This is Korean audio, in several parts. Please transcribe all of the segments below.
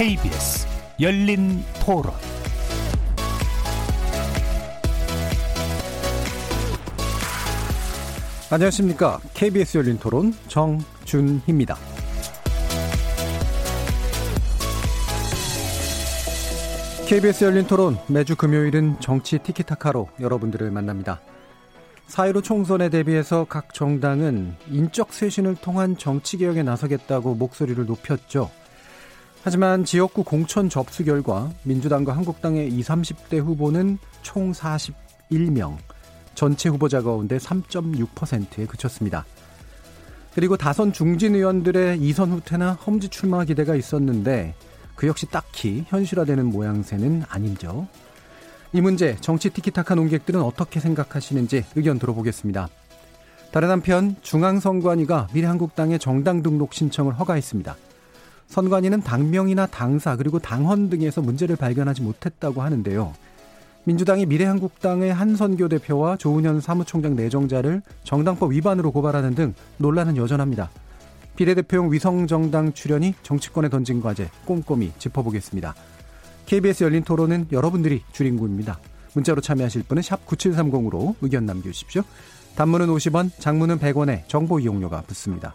KBS 열린 토론 안녕하십니까. KBS 열린 토론 정준희입니다. KBS 열린 토론 매주 금요일은 정치 티키타카로 여러분들을 만납니다. 4.15 총선에 대비해서 각 정당은 인적 쇄신을 통한 정치 개혁에 나서겠다고 목소리를 높였죠. 하지만 지역구 공천 접수 결과 민주당과 한국당의 20, 30대 후보는 총 41명, 전체 후보자 가운데 3.6%에 그쳤습니다. 그리고 다선 중진 의원들의 이선 후퇴나 험지 출마 기대가 있었는데 그 역시 딱히 현실화되는 모양새는 아닌죠. 이 문제 정치 티키타카 논객들은 어떻게 생각하시는지 의견 들어보겠습니다. 다른 한편 중앙선관위가 미래한국당의 정당 등록 신청을 허가했습니다. 선관위는 당명이나 당사 그리고 당헌 등에서 문제를 발견하지 못했다고 하는데요. 민주당이 미래한국당의 한선교 대표와 조은현 사무총장 내정자를 정당법 위반으로 고발하는 등 논란은 여전합니다. 비례대표용 위성정당 출연이 정치권에 던진 과제 꼼꼼히 짚어보겠습니다. KBS 열린 토론은 여러분들이 주인공입니다. 문자로 참여하실 분은 9730으로 의견 남겨주십시오. 단문은 50원, 장문은 100원에 정보 이용료가 붙습니다.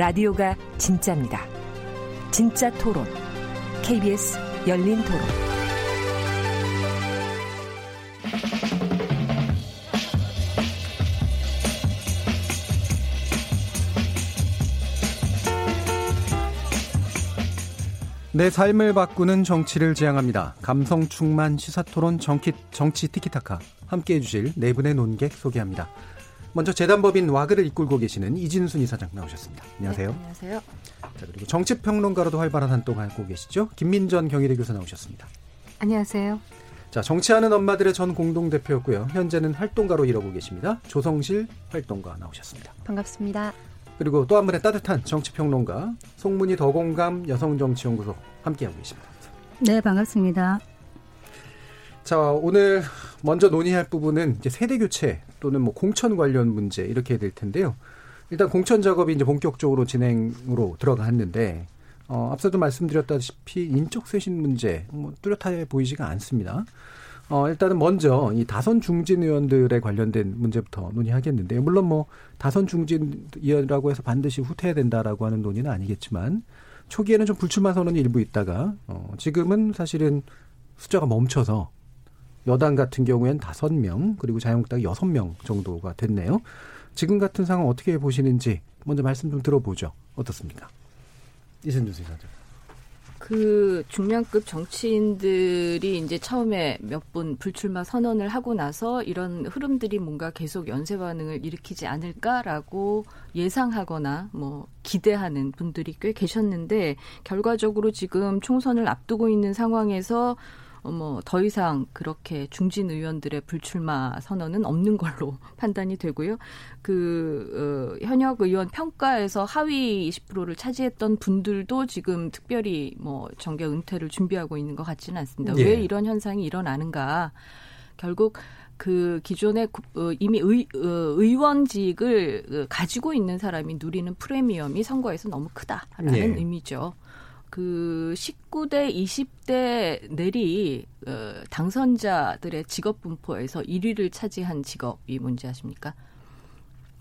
라디오가 진짜입니다. 진짜 토론, KBS 열린 토론. 내 삶을 바꾸는 정치를 지향합니다. 감성 충만 시사 토론 정치, 정치 티키타카 함께 해주실 네 분의 논객 소개합니다. 먼저 재단법인 와그를 이끌고 계시는 이진순 이사장 나오셨습니다. 안녕하세요. 네, 안녕하세요. 자, 그리고 정치평론가로도 활발한 활동하고 계시죠. 김민전 경희대 교수 나오셨습니다. 안녕하세요. 자, 정치하는 엄마들의 전 공동대표였고요. 현재는 활동가로 일하고 계십니다. 조성실 활동가 나오셨습니다. 반갑습니다. 그리고 또 한 분의 따뜻한 정치평론가 송문희 더공감 여성정치연구소 함께하고 계십니다. 네, 반갑습니다. 자, 오늘 먼저 논의할 부분은 이제 세대 교체 또는 뭐 공천 관련 문제 이렇게 될 텐데요. 일단 공천 작업이 이제 본격적으로 진행으로 들어갔는데 어, 앞서도 말씀드렸다시피 인적 쇄신 문제 뭐 뚜렷해 보이지가 않습니다. 어, 일단은 먼저 이 다선 중진 의원들에 관련된 문제부터 논의하겠는데요. 물론 뭐 다선 중진 의원이라고 해서 반드시 후퇴해야 된다라고 하는 논의는 아니겠지만 초기에는 좀 불출마 선언이 일부 있다가 어, 지금은 사실은 숫자가 멈춰서 여당 같은 경우엔 다섯 명 그리고 자유한국당 여섯 명 정도가 됐네요. 지금 같은 상황 어떻게 보시는지 먼저 말씀 좀 들어보죠. 어떻습니까? 이선주 사장. 그 중량급 정치인들이 이제 처음에 몇 분 불출마 선언을 하고 나서 이런 흐름들이 뭔가 계속 연쇄 반응을 일으키지 않을까라고 예상하거나 뭐 기대하는 분들이 꽤 계셨는데 결과적으로 지금 총선을 앞두고 있는 상황에서 어, 뭐더 이상 그렇게 중진 의원들의 불출마 선언은 없는 걸로 판단이 되고요. 그 어, 현역 의원 평가에서 하위 20%를 차지했던 분들도 지금 특별히 뭐 정계 은퇴를 준비하고 있는 것 같지는 않습니다. 예. 왜 이런 현상이 일어나는가? 결국 그 기존에 어, 이미 의, 어, 의원직을 가지고 있는 사람이 누리는 프리미엄이 선거에서 너무 크다라는 예. 의미죠. 그 19대, 20대 내리 어, 당선자들의 직업 분포에서 1위를 차지한 직업이 뭔지 아십니까?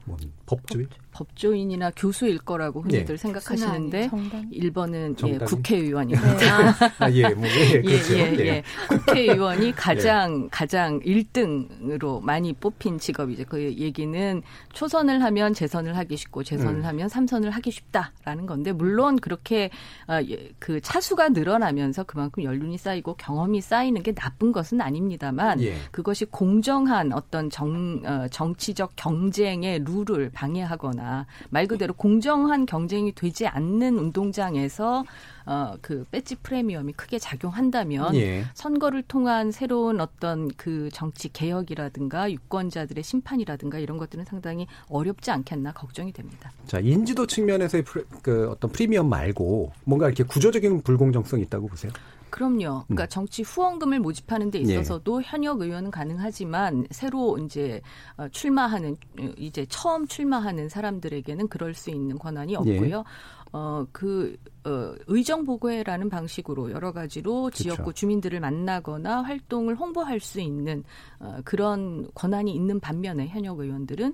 뭐 법조인? 법조인이나 교수일 거라고 흔히들 예. 생각하시는데 순환이, 1번은 예, 국회의원입니다. 네. 아, 예, 뭐, 예, 그렇죠. 예, 예, 예. 국회의원이 가장 예. 가장 1등으로 많이 뽑힌 직업이죠. 그 얘기는 초선을 하면 재선을 하기 쉽고 재선을 음. 하면 삼선을 하기 쉽다라는 건데 물론 그렇게 어, 그 차수가 늘어나면서 그만큼 연륜이 쌓이고 경험이 쌓이는 게 나쁜 것은 아닙니다만 예. 그것이 공정한 어떤 정 어, 정치적 경쟁의 룰 룰을 방해하거나 말 그대로 공정한 경쟁이 되지 않는 운동장에서 어, 그 배지 프리미엄이 크게 작용한다면 예. 선거를 통한 새로운 어떤 그 정치 개혁이라든가 유권자들의 심판이라든가 이런 것들은 상당히 어렵지 않겠나 걱정이 됩니다. 자, 인지도 측면에서의 프리, 그 어떤 프리미엄 말고 뭔가 이렇게 구조적인 불공정성이 있다고 보세요? 그럼요. 그러니까 음. 정치 후원금을 모집하는 데 예. 있어서도 현역 의원은 가능하지만 새로 이제 어, 출마하는 어, 이제 처음 출마하는 사람들에게는 그럴 수 있는 권한이 예. 없고요. 어, 그, 어, 의정 보고회라는 방식으로 여러 가지로 그렇죠. 지역구 주민들을 만나거나 활동을 홍보할 수 있는 어, 그런 권한이 있는 반면에 현역 의원들은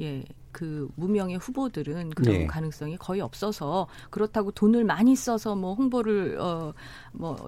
예, 그 무명의 후보들은 그런 예. 가능성이 거의 없어서 그렇다고 돈을 많이 써서 뭐 홍보를 어뭐 어,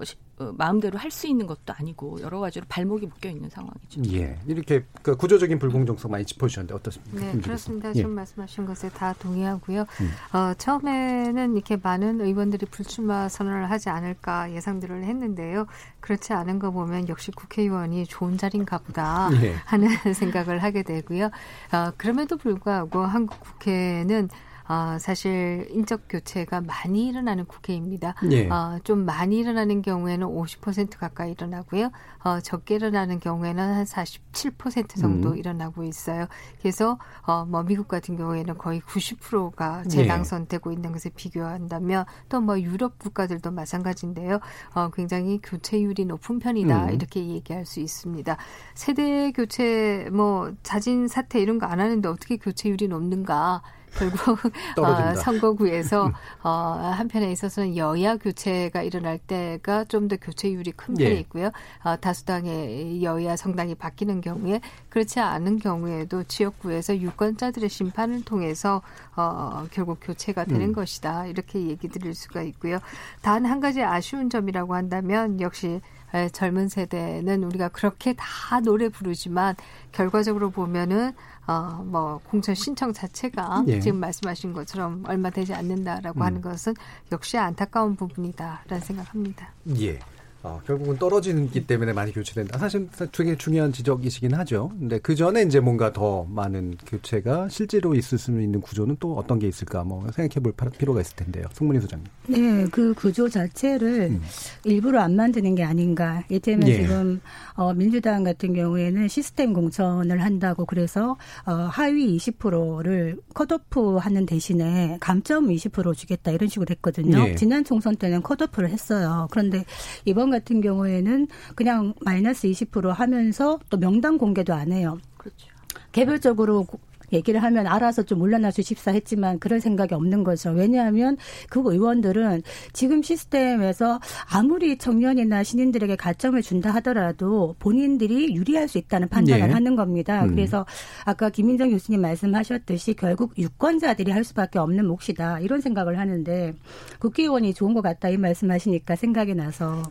마음대로 할 수 있는 것도 아니고 여러 가지로 발목이 묶여 있는 상황이죠. 예. 이렇게 그 구조적인 불공정성 많이 짚어주셨는데 어떻습니까? 네, 김 그렇습니다. 교수님. 지금 말씀하신 것에 다 동의하고요. 음. 어, 처음에는 이렇게 많은 의원들이 불출마 선언을 하지 않을까 예상들을 했는데요. 그렇지 않은 거 보면 역시 국회의원이 좋은 자리인가 보다 예. 하는 생각을 하게 되고요. 어, 그럼에도 불구하고 한국 국회는 어, 사실 인적 교체가 많이 일어나는 국회입니다. 예. 어, 좀 많이 일어나는 경우에는 50% 가까이 일어나고요. 어, 적게 일어나는 경우에는 한 47% 정도 음. 일어나고 있어요. 그래서 어, 뭐 미국 같은 경우에는 거의 90%가 예. 재당선되고 있는 것에 비교한다면 또 뭐 유럽 국가들도 마찬가지인데요. 어, 굉장히 교체율이 높은 편이다 음. 이렇게 얘기할 수 있습니다. 세대 교체 뭐 자진 사퇴 이런 거 안 하는데 어떻게 교체율이 높는가? 결국. 어, 선거구에서 어, 한편에 있어서는 여야 교체가 일어날 때가 좀 더 교체율이 큰 편이 예. 있고요. 어, 다수당의 여야 성당이 바뀌는 경우에 그렇지 않은 경우에도 지역구에서 유권자들의 심판을 통해서 어, 결국 교체가 되는 음. 것이다 이렇게 얘기 드릴 수가 있고요. 단 한 가지 아쉬운 점이라고 한다면 역시 에, 젊은 세대는 우리가 그렇게 다 노래 부르지만 결과적으로 보면은 어, 뭐 공천 신청 자체가 예. 지금 말씀하신 것처럼 얼마 되지 않는다라고 음. 하는 것은 역시 안타까운 부분이다라는 생각합니다. 예. 어, 결국은 떨어지기 때문에 많이 교체된다. 사실 되게 중요한 지적이시긴 하죠. 근데 그 전에 이제 뭔가 더 많은 교체가 실제로 있을 수 있는 구조는 또 어떤 게 있을까 뭐 생각해 볼 필요가 있을 텐데요. 송문희 소장님. 네, 그 구조 자체를 음. 일부러 안 만드는 게 아닌가. 이때문에 예. 지금 어, 민주당 같은 경우에는 시스템 공천을 한다고 그래서 어, 하위 20%를 컷오프 하는 대신에 감점 20% 주겠다 이런 식으로 했거든요. 예. 지난 총선 때는 컷오프를 했어요. 그런데 이번 같은 경우에는 그냥 마이너스 20% 하면서 또 명단 공개도 안 해요. 그렇죠. 개별적으로 고- 얘기를 하면 알아서 좀 물러나 주십사 했지만 그런 생각이 없는 거죠. 왜냐하면 그 의원들은 지금 시스템에서 아무리 청년이나 신인들에게 가점을 준다 하더라도 본인들이 유리할 수 있다는 판단을 예. 하는 겁니다. 음. 그래서 아까 김민정 교수님 말씀하셨듯이 결국 유권자들이 할 수밖에 없는 몫이다 이런 생각을 하는데 국회의원이 좋은 것 같다 이 말씀하시니까 생각이 나서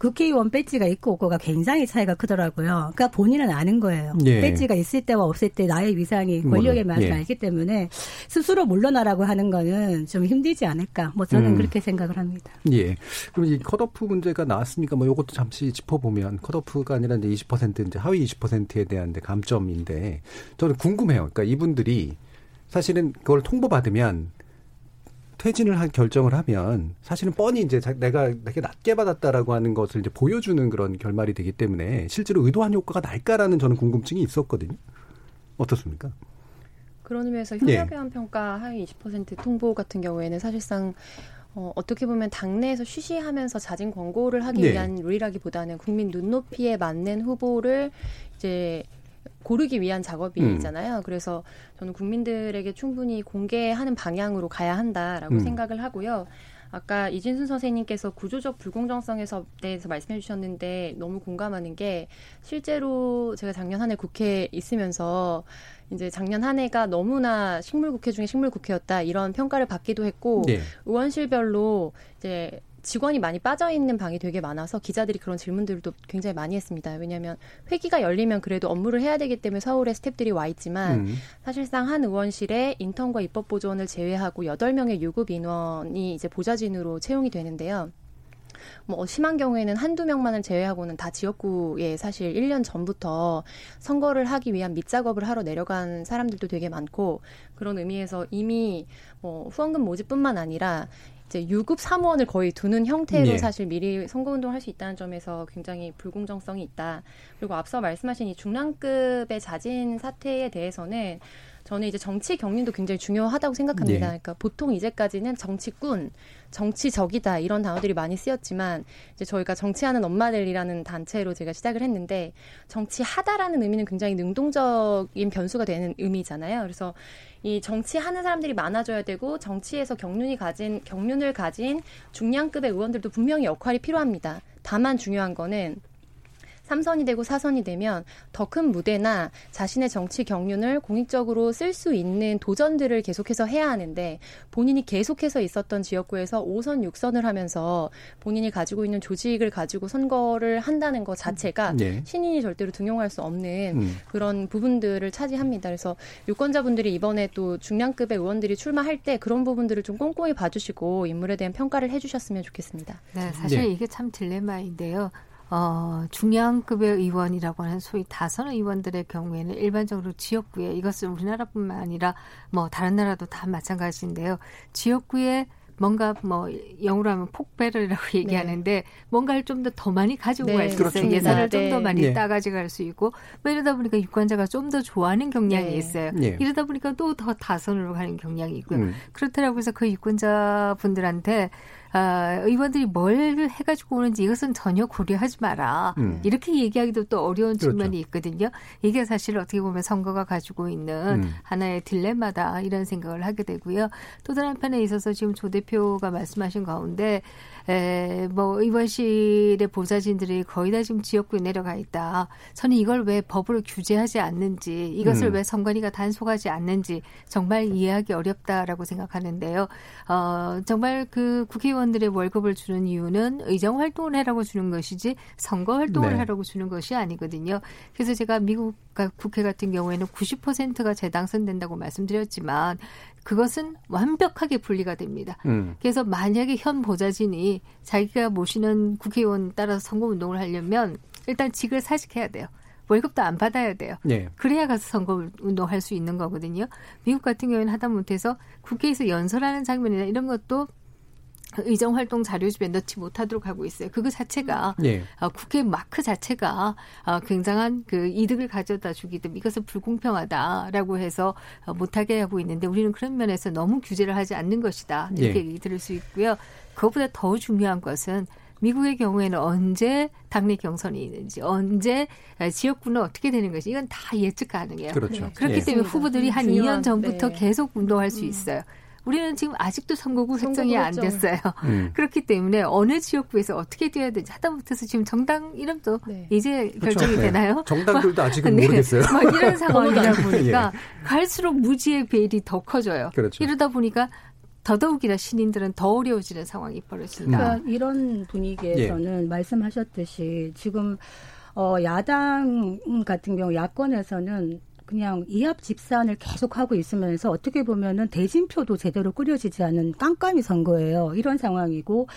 국회의원 배지가 있고 없고가 굉장히 차이가 크더라고요. 그러니까 본인은 아는 거예요. 예. 배지가 있을 때와 없을 때 나의 위상이 권력의 맛을 예. 알기 때문에 스스로 물러나라고 하는 거는 좀 힘들지 않을까. 뭐 저는 음. 그렇게 생각을 합니다. 예. 그럼 이 컷오프 문제가 나왔으니까 뭐 요것도 잠시 짚어보면 컷오프가 아니라 이제 20% 이제 하위 20%에 대한 감점인데 저는 궁금해요. 그러니까 이분들이 사실은 그걸 통보받으면 퇴진을 한 결정을 하면 사실은 뻔히 이제 자- 내가 되게 낮게 받았다라고 하는 것을 이제 보여주는 그런 결말이 되기 때문에 실제로 의도한 효과가 날까라는 저는 궁금증이 있었거든요. 어떻습니까? 그런 의미에서 예. 현역의원 평가 하위 20% 통보 같은 경우에는 사실상 어, 어떻게 보면 당내에서 쉬쉬하면서 자진 권고를 하기 네. 위한 룰이라기보다는 국민 눈높이에 맞는 후보를 이제 고르기 위한 작업이잖아요. 그래서 저는 국민들에게 충분히 공개하는 방향으로 가야 한다라고 음. 생각을 하고요. 아까 이진순 선생님께서 구조적 불공정성에서 대해서 말씀해 주셨는데 너무 공감하는 게 실제로 제가 작년 한 해 국회에 있으면서 이제 작년 한 해가 너무나 식물 국회 중에 식물 국회였다 이런 평가를 받기도 했고 예. 의원실별로 이제 직원이 많이 빠져 있는 방이 되게 많아서 기자들이 그런 질문들도 굉장히 많이 했습니다. 왜냐하면 회기가 열리면 그래도 업무를 해야 되기 때문에 서울에 스탭들이 와 있지만 음. 사실상 한 의원실에 인턴과 입법 보조원을 제외하고 여덟 명의 유급 인원이 이제 보좌진으로 채용이 되는데요. 뭐 심한 경우에는 한두 명만을 제외하고는 다 지역구에 사실 1년 전부터 선거를 하기 위한 밑작업을 하러 내려간 사람들도 되게 많고 그런 의미에서 이미 뭐 후원금 모집뿐만 아니라 이제 유급 사무원을 거의 두는 형태로 예. 사실 미리 선거운동을 할 수 있다는 점에서 굉장히 불공정성이 있다. 그리고 앞서 말씀하신 이 중량급의 자진 사태에 대해서는 저는 이제 정치 경륜도 굉장히 중요하다고 생각합니다. 예. 그러니까 보통 이제까지는 정치꾼, 정치적이다 이런 단어들이 많이 쓰였지만 이제 저희가 정치하는 엄마들이라는 단체로 제가 시작을 했는데 정치하다라는 의미는 굉장히 능동적인 변수가 되는 의미잖아요. 그래서 이 정치하는 사람들이 많아져야 되고 정치에서 경륜이 가진 경륜을 가진 중량급의 의원들도 분명히 역할이 필요합니다. 다만 중요한 거는 삼선이 되고 사선이 되면 더 큰 무대나 자신의 정치 경륜을 공익적으로 쓸 수 있는 도전들을 계속해서 해야 하는데 본인이 계속해서 있었던 지역구에서 5선, 6선을 하면서 본인이 가지고 있는 조직을 가지고 선거를 한다는 것 자체가 네. 신인이 절대로 등용할 수 없는 음. 그런 부분들을 차지합니다. 그래서 유권자분들이 이번에 또 중량급의 의원들이 출마할 때 그런 부분들을 좀 꼼꼼히 봐주시고 인물에 대한 평가를 해주셨으면 좋겠습니다. 네, 사실 네. 이게 참 딜레마인데요. 어, 중량급의 의원이라고 하는 소위 다선 의원들의 경우에는 일반적으로 지역구에 이것은 우리나라뿐만 아니라 뭐 다른 나라도 다 마찬가지인데요. 지역구에 뭔가 뭐 영어로 하면 폭배럴이라고 얘기하는데 뭔가를 좀더더 많이 가지고 네, 갈수 그렇죠. 있어요. 예산을 좀더 네. 많이 예. 따가지고 갈 수 있고 뭐 이러다 보니까 유권자가 좀 더 좋아하는 경향이 네. 있어요. 예. 이러다 보니까 또 더 다선으로 가는 경향이 있고요. 음. 그렇더라고 해서 그 유권자분들한테 아, 의원들이 뭘 해가지고 오는지 이것은 전혀 고려하지 마라. 음. 이렇게 얘기하기도 또 어려운 그렇죠. 측면이 있거든요. 이게 사실 어떻게 보면 선거가 가지고 있는 음. 하나의 딜레마다 이런 생각을 하게 되고요. 또 다른 한편에 있어서 지금 조 대표가 말씀하신 가운데 에, 뭐 의원실의 보좌진들이 거의 다 지금 지역구에 내려가 있다. 저는 이걸 왜 법으로 규제하지 않는지, 이것을 음. 왜 선관위가 단속하지 않는지 정말 이해하기 어렵다라고 생각하는데요. 어, 정말 그 국회의원들의 월급을 주는 이유는 의정 활동을 하라고 주는 것이지 선거 활동을 네. 하라고 주는 것이 아니거든요. 그래서 제가 미국 가- 국회 같은 경우에는 90%가 재당선된다고 말씀드렸지만 그것은 완벽하게 분리가 됩니다. 음. 그래서 만약에 현 보좌진이 자기가 모시는 국회의원 따라서 선거운동을 하려면 일단 직을 사직해야 돼요. 월급도 안 받아야 돼요. 예. 그래야 가서 선거 운동할 수 있는 거거든요. 미국 같은 경우에는 하다 못해서 국회에서 연설하는 장면이나 이런 것도 의정 활동 자료집에 넣지 못하도록 하고 있어요. 그거 자체가 예. 어, 국회 마크 자체가 어, 굉장한 그 이득을 가져다 주기 때문에 이것은 불공평하다라고 해서 어, 못하게 하고 있는데 우리는 그런 면에서 너무 규제를 하지 않는 것이다 이렇게 예. 얘기 들을 수 있고요. 그것보다 더 중요한 것은 미국의 경우에는 언제 당내 경선이 있는지 언제 어, 지역구는 어떻게 되는 것이 이건 다 예측 가능해요. 그렇죠. 네, 그렇기 예. 때문에. 후보들이 한 중요한, 2년 전부터 네. 계속 운동할 수 음. 있어요. 우리는 지금 아직도 선거구 설정이 안. 됐어요. 음. 그렇기 때문에 어느 지역구에서 어떻게 뛰어야 되는지 하다못해서 지금 정당 이름도 네. 이제 그렇죠. 결정이 네. 되나요? 정당들도 아직은 네. 모르겠어요. 막 이런 상황이다 보니까 예. 갈수록 무지의 베일이 더 커져요. 그렇죠. 이러다 보니까 더더욱이나 신인들은 더 어려워지는 상황이 벌어진다. 그러니까 이런 분위기에서는 말씀하셨듯이 지금 어 야당 같은 경우 야권에서는 그냥 이합 집산을 계속 하고 있으면서 어떻게 보면은 대진표도 제대로 꾸려지지 않은 깜깜이 선거예요. 이런 상황이고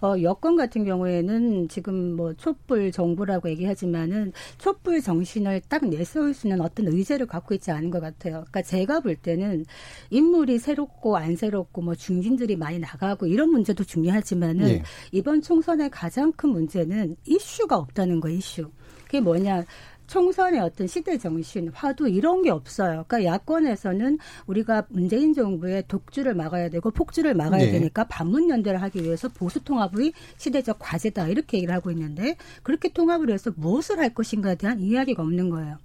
어, 여권 같은 경우에는 지금 뭐 촛불 정부라고 얘기하지만은 촛불 정신을 딱 내세울 수 있는 어떤 의제를 갖고 있지 않은 것 같아요. 그러니까 제가 볼 때는 인물이 새롭고 안 새롭고 뭐 중진들이 많이 나가고 이런 문제도 중요하지만은 예. 이번 총선의 가장 큰 문제는 이슈가 없다는 거 이슈. 그게 뭐냐? 총선의 어떤 시대 정신, 화두 이런 게 없어요. 그러니까 야권에서는 우리가 문재인 정부의 독주를 막아야 되고 폭주를 막아야 네. 되니까 반문 연대를 하기 위해서 보수 통합의 시대적 과제다 이렇게 얘기를 하고 있는데 그렇게 통합을 해서 무엇을 할 것인가에 대한 이야기가 없는 거예요.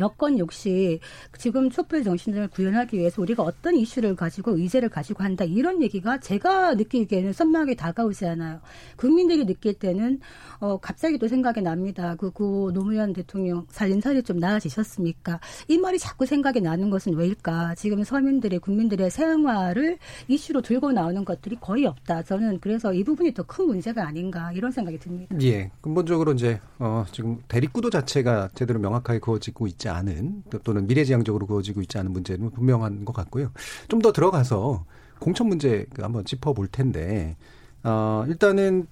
여권 역시 지금 촛불 정신을 구현하기 위해서 우리가 어떤 이슈를 가지고 의제를 가지고 한다 이런 얘기가 제가 느끼기에는 선명하게 다가오지 않아요. 국민들이 느낄 때는 어 갑자기 또 생각이 납니다. 그고 노무현 대통령 살림살이 좀 나아지셨습니까? 이 말이 자꾸 생각이 나는 것은 왜일까? 지금 서민들의 국민들의 생활을 이슈로 들고 나오는 것들이 거의 없다. 저는 그래서 이 부분이 더 큰 문제가 아닌가 이런 생각이 듭니다. 예, 근본적으로 이제 어 지금 대립구도 자체가 제대로 명확하게 그어지고 있지 않은 또- 또는 미래지향적으로 그어지고 있지 않은 문제는 분명한 것 같고요. 좀 더 들어가서 공천 문제 그 한번 짚어볼 텐데 어, 일단은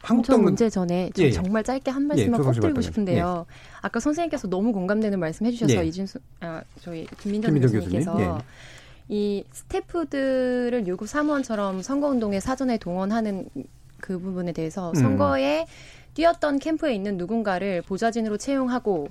한국당 문제 전에 예, 예. 정말 짧게 한 말씀만 예, 꼭 드리고 싶은데요. 예. 아까 선생님께서 너무 공감되는 말씀 해 주셔서 예. 이준수 아 저희 김민정, 김민정 교수님께서 교수님? 예. 이 스태프들을 유급 사무원처럼 선거운동에 사전에 동원하는 그 부분에 대해서 음. 선거에 뛰었던 캠프에 있는 누군가를 보좌진으로 채용하고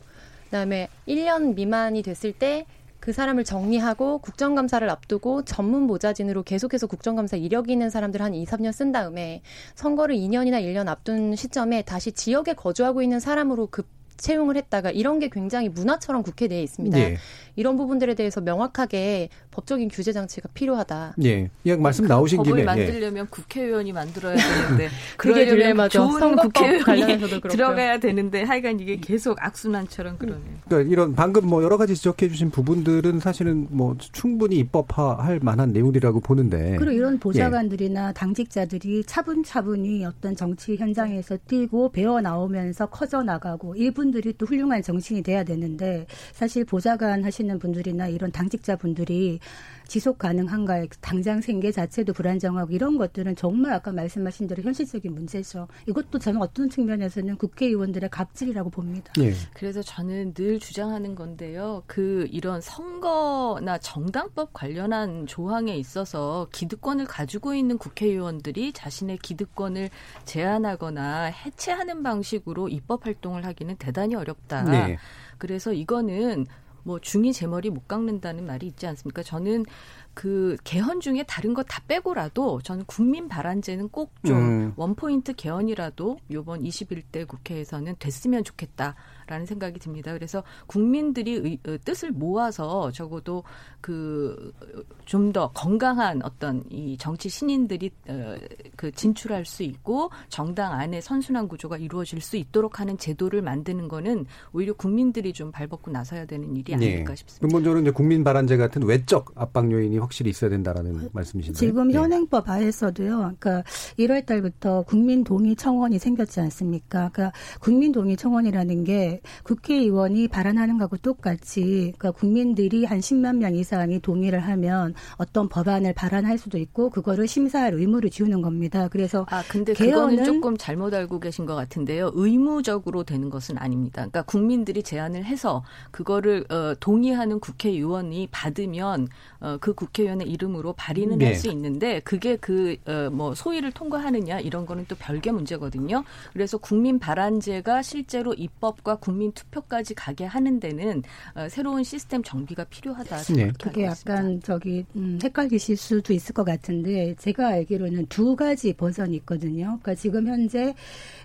그다음에 1년 미만이 됐을 때 그 사람을 정리하고 국정감사를 앞두고 전문 보좌진으로 계속해서 국정감사 이력이 있는 사람들 한 2, 3년 쓴 다음에 선거를 2년이나 1년 앞둔 시점에 다시 지역에 거주하고 있는 사람으로 급 채용을 했다가 이런 게 굉장히 문화처럼 국회 내에 있습니다. 예. 이런 부분들에 대해서 명확하게 법적인 규제 장치가 필요하다. 예. 이 말씀 그 나오신 법을 김에 만들려면 예. 국회의원이 만들어야 되는데 그러려면 좋은 국회의원이 들어가야 되는데 하여간 이게 계속 악순환처럼 그러네요. 그러니까 이런 방금 뭐 여러 가지 지적해 주신 부분들은 사실은 뭐 충분히 입법화할 만한 내용이라고 보는데 그리고 이런 보좌관들이나 예. 당직자들이 차분차분히 어떤 정치 현장에서 뛰고 배워 나오면서 커져 나가고 이분 이분들이 또 훌륭한 정신이 돼야 되는데 사실 보좌관 하시는 분들이나 이런 당직자 분들이 지속 가능한가 당장 생계 자체도 불안정하고 이런 것들은 정말 아까 말씀하신 대로 현실적인 문제죠. 이것도 저는 어떤 측면에서는 국회의원들의 갑질이라고 봅니다. 네. 그래서 저는 늘 주장하는 건데요. 그 이런 선거나 정당법 관련한 조항에 있어서 기득권을 가지고 있는 국회의원들이 자신의 기득권을 제한하거나 해체하는 방식으로 입법 활동을 하기는 대단히 어렵다. 네. 그래서 이거는 뭐 중이 제 머리 못 깎는다는 말이 있지 않습니까? 저는 그 개헌 중에 다른 거 다 빼고라도 저는 국민 발안제는 꼭좀 음. 원포인트 개헌이라도 요번 21대 국회에서는 됐으면 좋겠다 라는 생각이 듭니다. 그래서 국민들이 의, 어, 뜻을 모아서 적어도 그 좀 더 건강한 어떤 이 정치 신인들이 어, 그 진출할 수 있고 정당 안에 선순환 구조가 이루어질 수 있도록 하는 제도를 만드는 거는 오히려 국민들이 좀 발벗고 나서야 되는 일이 네. 아닐까 네. 싶습니다. 근본적으로 이제 국민 발안제 같은 외적 압박 요인이 확실히 있어야 된다라는 말씀이신데 지금 예. 현행법 하에서도요. 그러니까 1월 달부터 국민 동의 청원이 생겼지 않습니까? 그러니까 국민 동의 청원이라는 게 국회의원이 발언하는 거하고 똑같이 그러니까 국민들이 한 10만 명 이상이 동의를 하면 어떤 법안을 발언할 수도 있고 그거를 심사할 의무를 지우는 겁니다. 그래서 아 근데 그거는 조금 잘못 알고 계신 것 같은데요. 의무적으로 되는 것은 아닙니다. 그러니까 국민들이 제안을 해서 그거를 어, 동의하는 국회의원이 받으면 어, 그 국회의원의 이름으로 발의는 네. 할수 있는데 그게 그뭐 어, 소위를 통과하느냐 이런 거는 또 별개 문제거든요. 그래서 국민 발안제가 실제로 입법과 국민 투표까지 가게 하는 데는 어, 새로운 시스템 정비가 필요하다. 네. 그게 약간 저기 음, 헷갈리실 수도 있을 것 같은데 제가 알기로는 두 가지 버전이 있거든요. 그러니까 지금 현재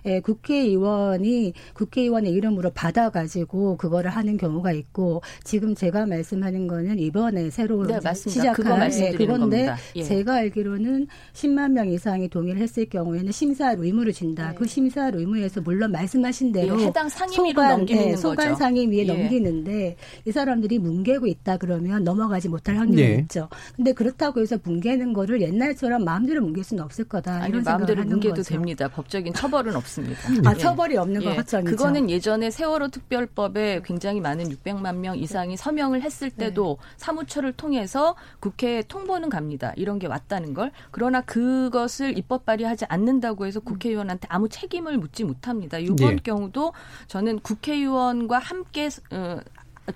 에, 국회의원이 국회의원의 이름으로 받아가지고 그거를 하는 경우가 있고 지금 제가 말씀하는 거는 이번에 새로 네, 시작한 그거 네, 그건데 예. 제가 알기로는 10만 명 이상이 동의를 했을 경우에는 심사 의무를 준다. 네. 그 심사 의무에서 물론 말씀하신 대로 예, 해당 상임위로 소관, 네, 소관 상임 위에 예. 넘기는데 이 사람들이 뭉개고 있다 그러면 넘어가지 못할 확률이 예. 있죠. 근데 그렇다고 해서 뭉개는 거를 옛날처럼 마음대로 뭉갤 수는 없을 거다. 아니, 이런 마음대로 뭉개도 거죠. 됩니다. 법적인 처벌은 없습니다. 아, 예. 처벌이 없는 거 확정이죠. 그거는 예전에 세월호 특별법에 굉장히 많은 600만 명 이상이 서명을 했을 때도 네. 사무처를 통해서 국회에 통보는 갑니다. 이런 게 왔다는 걸. 그러나 그것을 입법 발의하지 않는다고 해서 국회의원한테 아무 책임을 묻지 못합니다. 이번 네. 경우도 저는 국 회의원과 함께 어,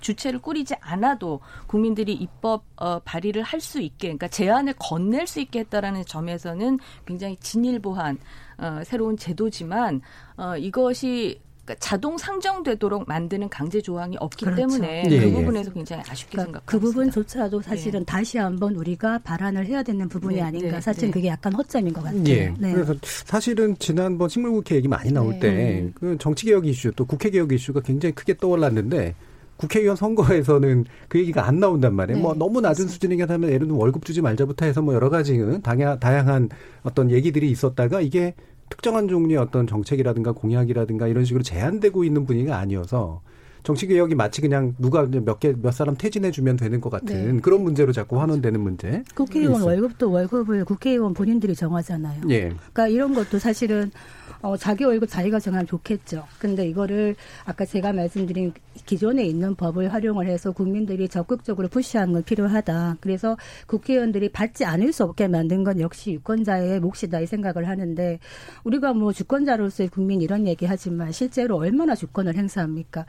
주체를 꾸리지 않아도 국민들이 입법 어, 발의를 할 수 있게, 그러니까 제안을 건넬 수 있게 했다라는 점에서는 굉장히 진일보한 어, 새로운 제도지만 어, 이것이 그러니까 자동 상정되도록 만드는 강제 조항이 없기 그렇죠. 때문에 예, 그 예. 부분에서 굉장히 아쉽게 그러니까 생각합니다. 그 부분조차도 사실은 예. 다시 한번 우리가 발안을 해야 되는 부분이 네, 아닌가. 네, 사실은 네. 그게 약간 허점인 것 같아요. 예. 네. 그래서 사실은 지난번 식물국회 얘기 많이 나올 네. 때그 정치개혁 이슈 또 국회개혁 이슈가 굉장히 크게 떠올랐는데 국회의원 선거에서는 그 얘기가 안 나온단 말이에요. 뭐 네, 뭐 너무 낮은 수준이긴 하면 예를 들면 월급 주지 말자부터 해서 뭐 여러 가지 다양한 어떤 얘기들이 있었다가 이게 특정한 종류의 어떤 정책이라든가 공약이라든가 이런 식으로 제한되고 있는 분위기가 아니어서 정치 개혁이 마치 그냥 누가 몇 개 몇 사람 퇴진해 주면 되는 것 같은 네. 그런 문제로 자꾸 환원되는 문제. 국회의원. 월급도 월급을 국회의원 본인들이 정하잖아요. 예. 그러니까 이런 것도 사실은 어, 자기 월급 자기가 정하면 좋겠죠. 근데 이거를 아까 제가 말씀드린 기존에 있는 법을 활용을 해서 국민들이 적극적으로 푸시하는 건 필요하다. 그래서 국회의원들이 받지 않을 수 없게 만든 건 역시 유권자의 몫이다 이 생각을 하는데 우리가 뭐 주권자로서의 국민 이런 얘기 하지만 실제로 얼마나 주권을 행사합니까?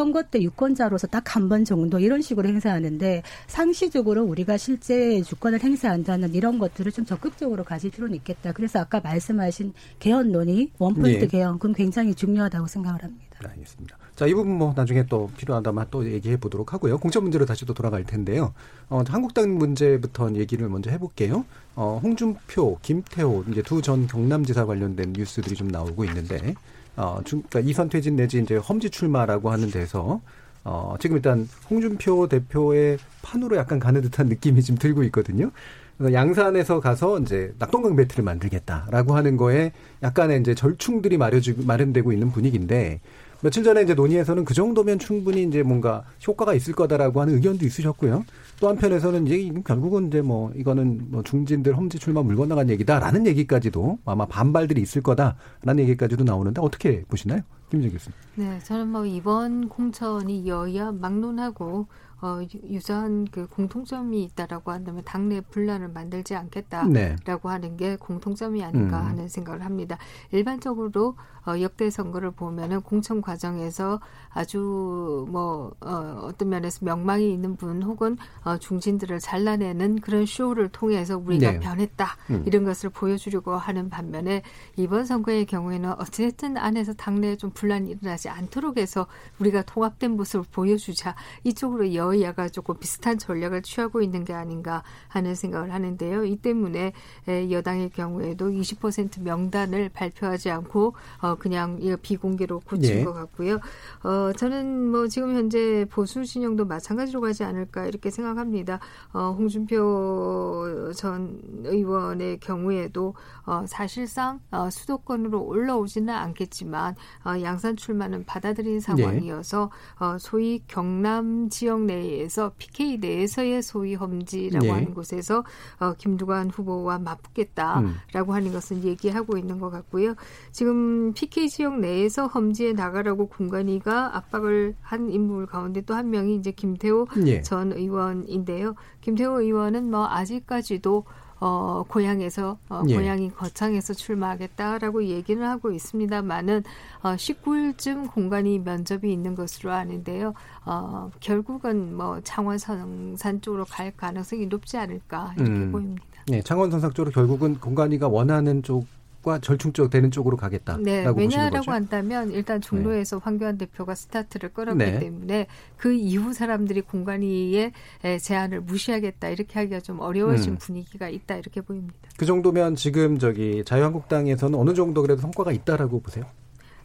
선거 때 유권자로서 딱 한 번 정도 이런 식으로 행사하는데 상시적으로 우리가 실제 주권을 행사한다는 이런 것들을 좀 적극적으로 가질 필요는 있겠다. 그래서 아까 말씀하신 개헌 논의, 원포인트 예. 개헌, 그건 굉장히 중요하다고 생각을 합니다. 네, 알겠습니다. 자, 이 부분 뭐 나중에 또 필요하다면 또 얘기해 보도록 하고요. 공천 문제로 다시 또 돌아갈 텐데요. 어, 한국당 문제부터 얘기를 먼저 해볼게요. 어, 홍준표, 김태호 이제 두 전 경남지사 관련된 뉴스들이 좀 나오고 있는데, 어, 중, 그러니까 이선 퇴진 내지 이제 험지 출마라고 하는 데서 어, 지금 일단 홍준표 대표의 판으로 약간 가는 듯한 느낌이 지금 들고 있거든요. 그래서 양산에서 가서 이제 낙동강 배틀을 만들겠다라고 하는 거에 약간의 이제 절충들이 마련되고 있는 분위기인데 며칠 전에 이제 논의에서는 그 정도면 충분히 이제 뭔가 효과가 있을 거다라고 하는 의견도 있으셨고요. 또 한편에서는 이제 결국은 이제 뭐 이거는 뭐 중진들 험지 출마 물 건너간 얘기다라는 얘기까지도 아마 반발들이 있을 거다라는 얘기까지도 나오는데 어떻게 보시나요? 김정 교수님. 네, 저는 뭐 이번 공천이 여야 막론하고 어, 유- 유사한 그 공통점이 있다라고 한다면 당내 분란을 만들지 않겠다라고 네. 하는 게 공통점이 아닌가 음. 하는 생각을 합니다. 일반적으로 어, 역대 선거를 보면은 공천 과정에서 아주 뭐 어, 어떤 면에서 명망이 있는 분 혹은 어, 중진들을 잘라내는 그런 쇼를 통해서 우리가 네. 변했다 음. 이런 것을 보여주려고 하는 반면에 이번 선거의 경우에는 어쨌든 안에서 당내에 좀 분란이 일어나지 않도록 해서 우리가 통합된 모습을 보여주자 이쪽으로 여 야가 조금 비슷한 전략을 취하고 있는 게 아닌가 하는 생각을 하는데요. 이 때문에 에, 여당의 경우에도 20% 명단을 발표하지 않고 어, 그냥 이거 비공개로 고친 예. 것 같고요. 어, 저는 뭐 지금 현재 보수 진영도 마찬가지로 가지 않을까 이렇게 생각합니다. 어, 홍준표 전 의원의 경우에도 어, 사실상 어, 수도권으로 올라오지는 않겠지만 어, 양산 출마는 받아들인 상황이어서 어, 소위 경남 지역 내 에서 PK 내에서의 소위 험지라고 예. 하는 곳에서 어, 김두관 후보와 맞붙겠다라고 음. 하는 것은 얘기하고 있는 것 같고요. 지금 PK 지역 내에서 험지에 나가라고 군관이가 압박을 한 인물 가운데 또 한 명이 이제 김태호 예. 전 의원인데요. 김태호 의원은 뭐 아직까지도 어, 고향에서, 어, 예. 고향이 거창에서 출마하겠다라고 얘기는 하고 있습니다만은, 어, 19일쯤 공간이 면접이 있는 것으로 아는데요. 어, 결국은 뭐 창원 성산 쪽으로 갈 가능성이 높지 않을까, 이렇게 음. 보입니다. 네, 창원 선상 쪽으로 결국은 공간이가 원하는 쪽 과 절충적 되는 쪽으로 가겠다라고 네, 보시는 왜냐라고. 한다면 일단 종로에서 황교안 대표가 스타트를 끌었기 네. 때문에 그 이후 사람들이 공간이의 에, 제안을 무시하겠다 이렇게 하기가 좀 어려워진 음. 분위기가 있다 이렇게 보입니다. 그 정도면 지금 저기 자유한국당에서는 어느 정도 그래도 성과가 있다라고 보세요.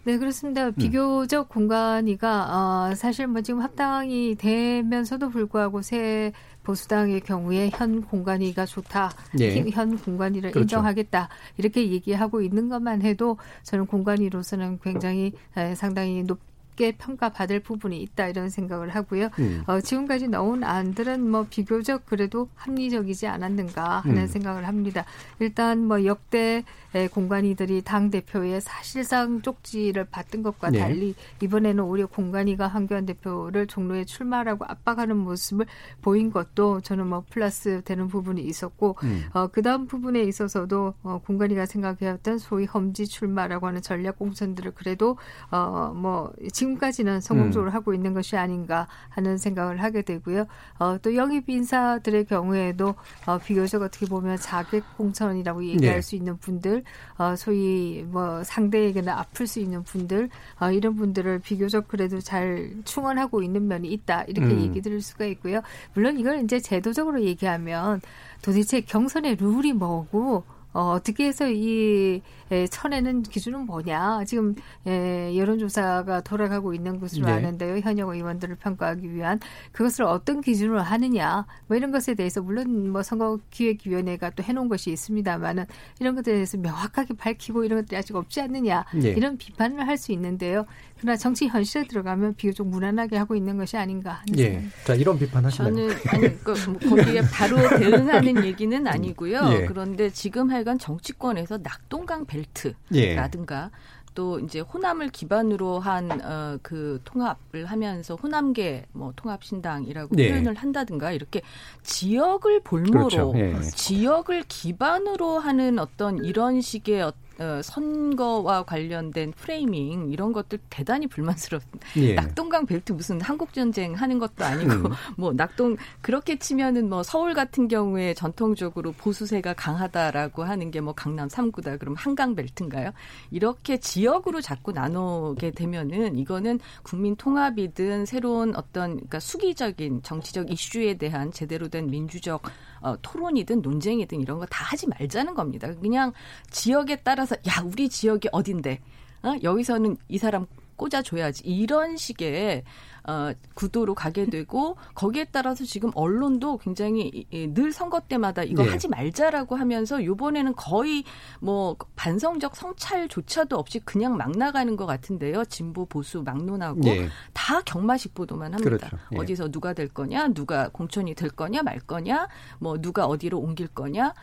네, 음. 그렇습니다. 비교적 공간이가 어, 사실 뭐 지금 합당이 되면서도 불구하고 새 보수당의 경우에 현 공간이가 좋다, 예. 현 공간이를 그렇죠. 인정하겠다 이렇게 얘기하고 있는 것만 해도 저는 공간이로서는 굉장히 에, 상당히 높 게 평가받을 부분이 있다 이런 생각을 하고요. 음. 어, 지금까지 나온 안들은 뭐 비교적 그래도 합리적이지 않았는가 하는 음. 생각을 합니다. 일단 뭐 역대 의 공간이들이 당 대표의 사실상 쪽지를 받던 것과 네. 달리 이번에는 오히려 공간이가 황교안 대표를 종로에 출마라고 압박하는 모습을 보인 것도 저는 뭐 플러스 되는 부분이 있었고 음. 어, 그 다음 부분에 있어서도 어, 공간이가 생각해왔던 소위 험지 출마라고 하는 전략 공천들을 그래도 어, 뭐 지금 까지는 성공적으로 하고 있는 것이 아닌가 하는 생각을 하게 되고요. 어, 또 영입 인사들의 경우에도 어, 비교적 어떻게 보면 자객 공천이라고 얘기할 네. 수 있는 분들, 어, 소위 뭐 상대에게는 아플 수 있는 분들 어, 이런 분들을 비교적 그래도 잘 충원하고 있는 면이 있다 이렇게 음. 얘기 드릴 수가 있고요. 물론 이걸 이제 제도적으로 얘기하면 도대체 경선의 룰이 뭐고 어, 어떻게 해서 이 에, 쳐내는 기준은 뭐냐. 지금 에, 여론조사가 돌아가고 있는 것으로 네. 아는데요. 현역 의원들을 평가하기 위한 그것을 어떤 기준으로 하느냐. 뭐 이런 것에 대해서 물론 뭐 선거기획위원회가 또 해놓은 것이 있습니다만은 이런 것에 대해서 명확하게 밝히고 이런 것들이 아직 없지 않느냐. 예. 이런 비판을 할 수 있는데요. 그러나 정치 현실에 들어가면 비교적 무난하게 하고 있는 것이 아닌가 하는 예. 생각이 자, 이런 비판하시나요? 저는 아니 그 뭐, 거기에 바로 대응하는 얘기는 아니고요. 예. 그런데 지금 하여간 정치권에서 낙동강 예. 벨트라든가 또 이제 호남을 기반으로 한어그 통합을 하면서 호남계 뭐 통합 신당이라고 예. 표현을 한다든가 이렇게 지역을 볼모로 그렇죠. 예. 지역을 기반으로 하는 어떤 이런 식의 어, 어, 선거와 관련된 프레이밍 이런 것들 대단히 불만스럽습니다. 예. 낙동강 벨트 무슨 한국 전쟁 하는 것도 아니고 음. 뭐 낙동 그렇게 치면은 뭐 서울 같은 경우에 전통적으로 보수세가 강하다라고 하는 게 뭐 강남 3구다 그럼 한강 벨트인가요? 이렇게 지역으로 자꾸 나누게 되면은 이거는 국민 통합이든 새로운 어떤 그러니까 수기적인 정치적 이슈에 대한 제대로 된 민주적 어, 토론이든 논쟁이든 이런 거 다 하지 말자는 겁니다. 그냥 지역에 따라서 야 우리 지역이 어딘데 어? 여기서는 이 사람 꽂아줘야지 이런 식의 어, 구도로 가게 되고 거기에 따라서 지금 언론도 굉장히 늘 선거 때마다 이거 네. 하지 말자라고 하면서 요번에는 거의 뭐 반성적 성찰조차도 없이 그냥 막 나가는 것 같은데요. 진보 보수 막론하고 예. 다 경마식 보도만 합니다. 그렇죠. 예. 어디서 누가 될 거냐, 누가 공천이 될 거냐 말 거냐, 뭐 누가 어디로 옮길 거냐.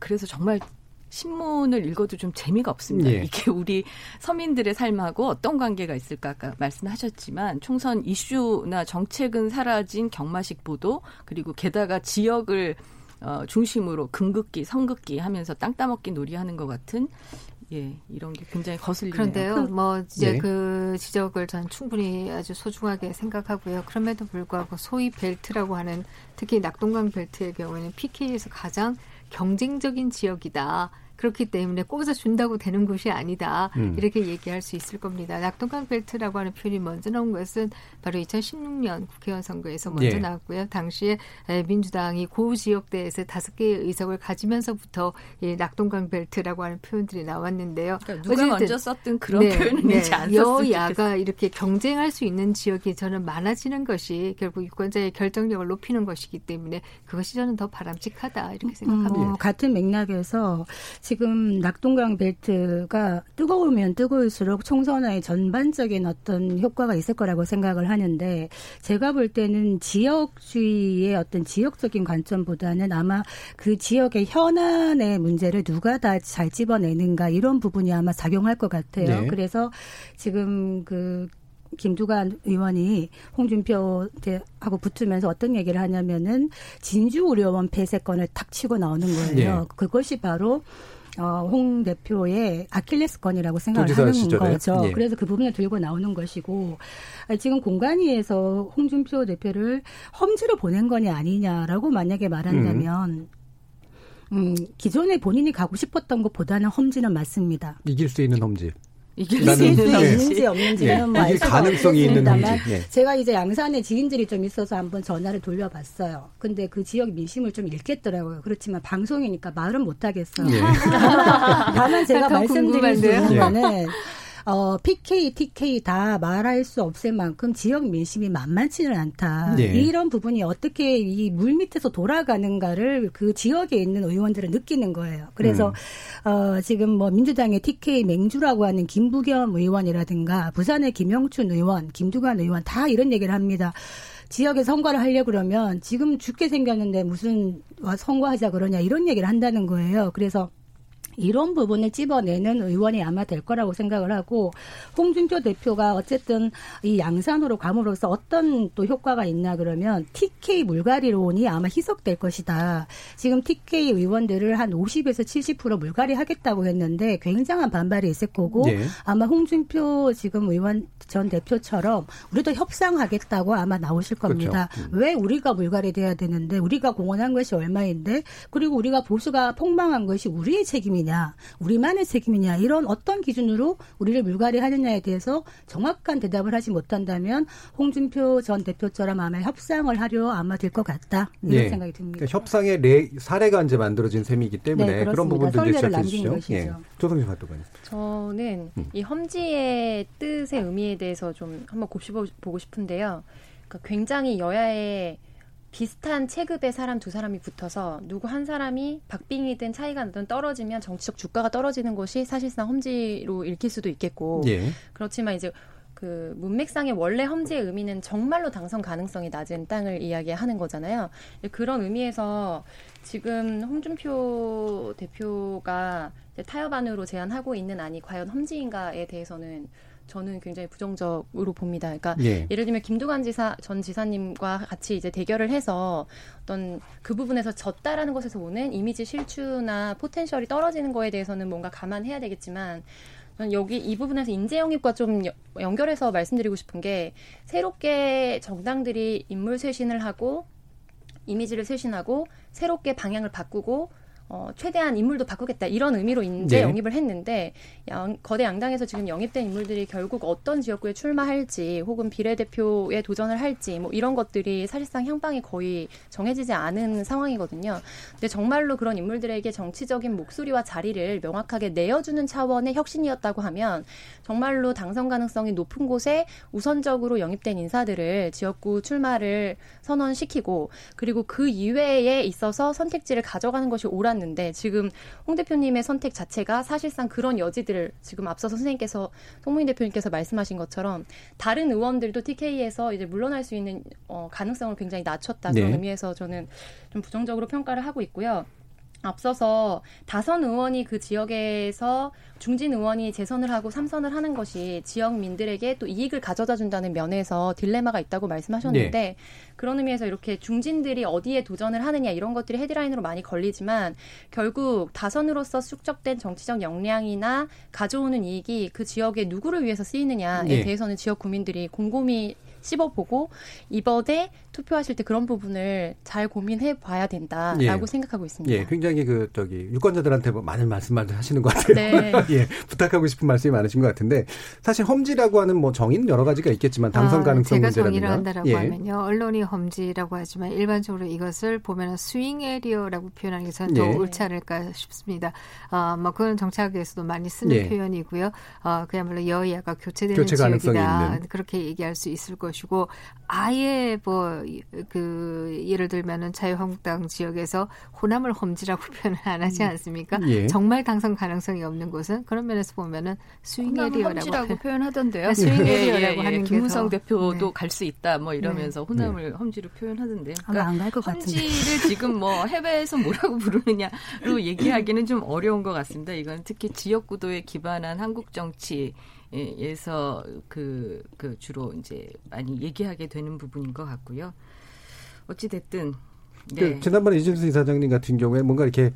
그래서 정말 신문을 읽어도 좀 재미가 없습니다. 예. 이게 우리 서민들의 삶하고 어떤 관계가 있을까 아까 말씀하셨지만 총선 이슈나 정책은 사라진 경마식 보도 그리고 게다가 지역을 어, 중심으로 금극기, 선극기 하면서 땅 따먹기 놀이하는 것 같은 예 이런 게 굉장히 거슬리네요. 그런데요, 뭐 이제 네. 그 지적을 전 충분히 아주 소중하게 생각하고요. 그럼에도 불구하고 소위 벨트라고 하는 특히 낙동강 벨트의 경우에는 PK에서 가장 경쟁적인 지역이다. 그렇기 때문에 꼽아서 준다고 되는 곳이 아니다. 음. 이렇게 얘기할 수 있을 겁니다. 낙동강 벨트라고 하는 표현이 먼저 나온 것은 바로 2016년 국회의원 선거에서 먼저 예. 나왔고요. 당시에 에, 민주당이 고 지역대에서 다섯 개의 의석을 가지면서부터 이 낙동강 벨트라고 하는 표현들이 나왔는데요. 그러니까 누가 어쨌든 먼저 썼든 그런 표현은 이제 안 썼으면 좋겠어요. 여야가 이렇게 경쟁할 수 있는 지역이 저는 많아지는 것이 결국 유권자의 결정력을 높이는 것이기 때문에 그것이 저는 더 바람직하다 이렇게 생각합니다. 음, 같은 맥락에서 지금 낙동강 벨트가 뜨거우면 뜨거울수록 총선의 전반적인 어떤 효과가 있을 거라고 생각을 하는데 제가 볼 때는 지역주의의 어떤 지역적인 관점보다는 아마 그 지역의 현안의 문제를 누가 다 잘 집어내는가 이런 부분이 아마 작용할 것 같아요. 네. 그래서 지금 그 김두관 의원이 홍준표하고 붙으면서 어떤 얘기를 하냐면은 진주의료원 폐쇄권을 탁 치고 나오는 거예요. 네. 그것이 바로 어, 홍 대표의 아킬레스건이라고 생각을 하는 시절에. 거죠. 예. 그래서 그 부분을 들고 나오는 것이고 아, 지금 공관위에서 홍준표 대표를 험지로 보낸 거냐 아니냐라고 만약에 말한다면 음, 기존에 본인이 가고 싶었던 것보다는 험지는 맞습니다. 이길 수 있는 험지. 이길 수 이길 수 있는 예. 있는지 없는지는 예. 뭐 가능성이 있는 험지. 예. 제가 이제 양산에 지인들이 좀 있어서 한번 전화를 돌려봤어요. 근데 그 지역 민심을 좀 읽겠더라고요. 그렇지만 방송이니까 말은 못 하겠어요. 예. 다만 제가? 있는 예. 거는 어, PK, TK 다 말할 수 없을 만큼 지역 민심이 만만치는 않다. 예. 이런 부분이 어떻게 이 물 밑에서 돌아가는가를 그 지역에 있는 의원들은 느끼는 거예요. 그래서 어, 지금 뭐 민주당의 TK 맹주라고 하는 김부겸 의원이라든가 부산의 김영춘 의원, 김두관 의원 다 이런 얘기를 합니다. 지역에 선거를 하려 그러면 지금 죽게 생겼는데 무슨 와, 선거하자 그러냐 이런 얘기를 한다는 거예요. 그래서 이런 부분을 찝어내는 의원이 아마 될 거라고 생각을 하고 홍준표 대표가 어쨌든 이 양산으로 감으로써 어떤 또 효과가 있나 그러면 TK 물갈이론이 아마 희석될 것이다. 지금 TK 의원들을 한 50에서 70% 물갈이 하겠다고 했는데 굉장한 반발이 있을 거고 예. 아마 홍준표 지금 의원 전 대표처럼 우리도 협상하겠다고 아마 나오실 겁니다. 그렇죠. 왜 우리가 물갈이 돼야 되는데 우리가 공헌한 것이 얼마인데 그리고 우리가 보수가 폭망한 것이 우리의 책임이 책임이냐, 우리만의 책임이냐 이런 어떤 기준으로 우리를 물갈이하느냐에 대해서 정확한 대답을 하지 못한다면 홍준표 전 대표처럼 아마 협상을 하려 아마 될 것 같다 이런 예. 생각이 듭니다. 그러니까 협상의 레, 사례가 이제 만들어진 셈이기 때문에 네, 그런 부분들 이제 주시죠. 예. 조성진 활동가님. 저는 음. 이 험지의 뜻의 의미에 대해서 좀 한번 곱씹어 보고 싶은데요. 그러니까 굉장히 여야의 비슷한 체급의 사람 두 사람이 붙어서 누구 한 사람이 박빙이든 차이가 나든 떨어지면 정치적 주가가 떨어지는 것이 사실상 험지로 읽힐 수도 있겠고 예. 그렇지만 이제 그 문맥상의 원래 험지의 의미는 정말로 당선 가능성이 낮은 땅을 이야기하는 거잖아요. 그런 의미에서 지금 홍준표 대표가 타협안으로 제안하고 있는 안이 과연 험지인가에 대해서는 저는 굉장히 부정적으로 봅니다. 그러니까 예. 를 들면 김두관 지사 전 지사님과 같이 이제 대결을 해서 어떤 그 부분에서 졌다라는 것에서 오는 이미지 실추나 포텐셜이 떨어지는 거에 대해서는 뭔가 감안해야 되겠지만 저는 여기 이 부분에서 인재 영입과 좀 연결해서 말씀드리고 싶은 게 새롭게 정당들이 인물 쇄신을 하고 이미지를 쇄신하고 새롭게 방향을 바꾸고 어, 최대한 인물도 바꾸겠다 이런 의미로 인재 네. 영입을 했는데 양, 거대 양당에서 지금 영입된 인물들이 결국 어떤 지역구에 출마할지 혹은 비례대표에 도전을 할지 뭐 이런 것들이 사실상 향방이 거의 정해지지 않은 상황이거든요. 근데 정말로 그런 인물들에게 정치적인 목소리와 자리를 명확하게 내어주는 차원의 혁신이었다고 하면 정말로 당선 가능성이 높은 곳에 우선적으로 영입된 인사들을 지역구 출마를 선언시키고 그리고 그 이외에 있어서 선택지를 가져가는 것이 옳았 는 있었는데 지금 홍 대표님의 선택 자체가 사실상 그런 여지들을 지금 앞서서 선생님께서 송무인 대표님께서 말씀하신 것처럼 다른 의원들도 TK에서 이제 물러날 수 있는 어, 가능성을 굉장히 낮췄다 그런 네. 의미에서 저는 좀 부정적으로 평가를 하고 있고요. 앞서서 다선 의원이 그 지역에서 중진 의원이 재선을 하고 삼선을 하는 것이 지역민들에게 또 이익을 가져다 준다는 면에서 딜레마가 있다고 말씀하셨는데 네. 그런 의미에서 이렇게 중진들이 어디에 도전을 하느냐 이런 것들이 헤드라인으로 많이 걸리지만 결국 다선으로서 축적된 정치적 역량이나 가져오는 이익이 그 지역에 누구를 위해서 쓰이느냐에 네. 대해서는 지역 구민들이 곰곰이 씹어보고 이번에 투표하실 때 그런 부분을 잘 고민해 봐야 된다라고 예. 생각하고 있습니다. 예, 굉장히 그 저기 유권자들한테 뭐 많은 말씀을 하시는 것 같아요. 네. 예, 부탁하고 싶은 말씀이 많으신 것 같은데 사실 험지라고 하는 뭐 정의는 여러 가지가 있겠지만 당선 아, 가능성 제가 문제라든가. 제가 정의를 한다라고 예. 하면요, 언론이 험지라고 하지만 일반적으로 이것을 보면은 스윙 에리어라고 표현하는 게 저는 더 예. 옳지 않을까 싶습니다. 아, 뭐 그건 정치학에서도 많이 쓰는 예. 표현이고요. 아, 그야말로 여야가 교체되는 교체 지역이다 그렇게 얘기할 수 있을 것이고 아예 뭐그 예를 들면은 자유한국당 지역에서 호남을 험지라고 표현을 안 하지 음. 않습니까? 예. 정말 당선 가능성이 없는 곳은 그런 면에서 보면은 swing area라고 표현하던데요. 네, swing area라고 예, 예, 예. 하는 김무성 대표도 네. 갈수 있다 뭐 이러면서 네. 호남을 네. 험지로 표현하던데. 그러니까 안갈 것 같은데. 험지를 지금 뭐 해외에서 뭐라고 부르느냐로 얘기하기는 좀 어려운 것 같습니다. 이건 특히 지역 구도에 기반한 한국 정치 에서 그, 그 주로 이제 많이 얘기하게 되는 부분인 것 같고요. 어찌 됐든. 그 네. 그 지난번에 이준수 이사장님 같은 경우에 뭔가 이렇게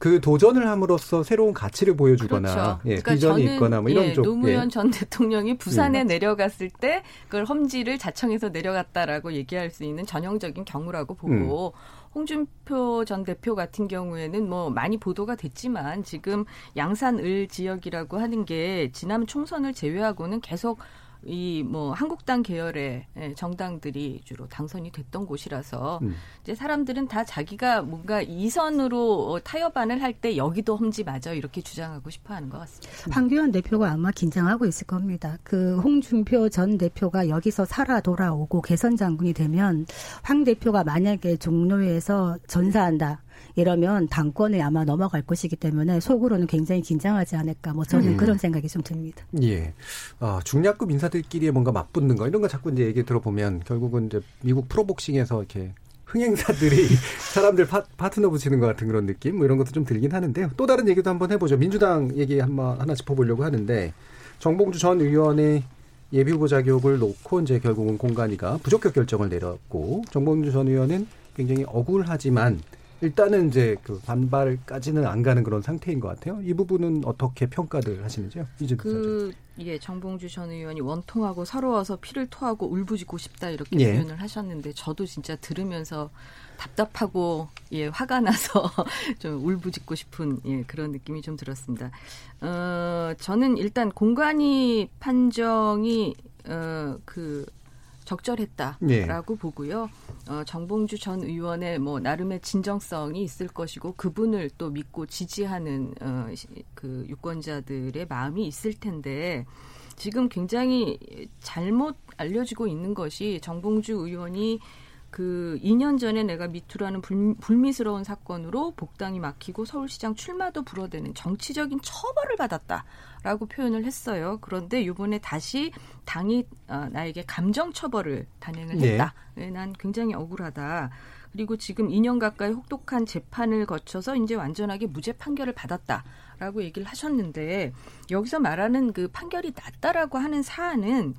그 도전을 함으로써 새로운 가치를 보여주거나 그렇죠. 예, 그러니까 비전이 있거나 뭐 이런 예, 쪽 노무현 예. 전 대통령이 부산에 예. 내려갔을 때 그걸 험지를 자청해서 내려갔다라고 얘기할 수 있는 전형적인 경우라고 보고 음. 홍준표 전 대표 같은 경우에는 뭐 많이 보도가 됐지만 지금 양산을 지역이라고 하는 게 지난 총선을 제외하고는 계속 이 뭐 한국당 계열의 예, 정당들이 주로 당선이 됐던 곳이라서 음. 이제 사람들은 다 자기가 뭔가 이선으로 타협안을 할 때 여기도 험지 맞아 이렇게 주장하고 싶어 하는 것 같습니다. 황교안 대표가 아마 긴장하고 있을 겁니다. 그 홍준표 전 대표가 여기서 살아 돌아오고 개선 장군이 되면 황 대표가 만약에 종로에서 전사한다. 이러면 당권에 아마 넘어갈 것이기 때문에 속으로는 굉장히 긴장하지 않을까 뭐 저는 음. 그런 생각이 좀 듭니다. 예. 어, 중량급 인사들끼리 뭔가 맞붙는 거 이런 거 자꾸 이제 얘기 들어보면 결국은 이제 미국 프로복싱에서 이렇게 흥행사들이 사람들 파, 파트너 붙이는 것 같은 그런 느낌 뭐 이런 것도 좀 들긴 하는데요. 또 다른 얘기도 한번 해보죠. 민주당 얘기 한번 하나 짚어보려고 하는데 정봉주 전 의원의 예비 후보 자격을 놓고 이제 결국은 공간이가 부적격 결정을 내렸고 정봉주 전 의원은 굉장히 억울하지만 일단은 이제 그 반발까지는 안 가는 그런 상태인 것 같아요. 이 부분은 어떻게 평가를 하시는지요? 그 예, 정봉주 전 의원이 원통하고 서러워서 피를 토하고 울부짖고 싶다 이렇게 예. 표현을 하셨는데 저도 진짜 들으면서 답답하고 예 화가 나서 좀 울부짖고 싶은 예 그런 느낌이 좀 들었습니다. 어 저는 일단 공관위 판정이 어그 적절했다라고 예. 보고요. 어, 정봉주 전 의원의 뭐 나름의 진정성이 있을 것이고 그분을 또 믿고 지지하는 어, 시- 그 유권자들의 마음이 있을 텐데 지금 굉장히 잘못 알려지고 있는 것이 정봉주 의원이 그 2년 전에 내가 미투라는 불, 불미스러운 사건으로 복당이 막히고 서울시장 출마도 불어대는 정치적인 처벌을 받았다라고 표현을 했어요. 그런데 이번에 다시 당이 어, 나에게 감정 처벌을 단행을 네. 했다. 네, 난 굉장히 억울하다. 그리고 지금 2년 가까이 혹독한 재판을 거쳐서 이제 완전하게 무죄 판결을 받았다라고 얘기를 하셨는데 여기서 말하는 그 판결이 났다라고 하는 사안은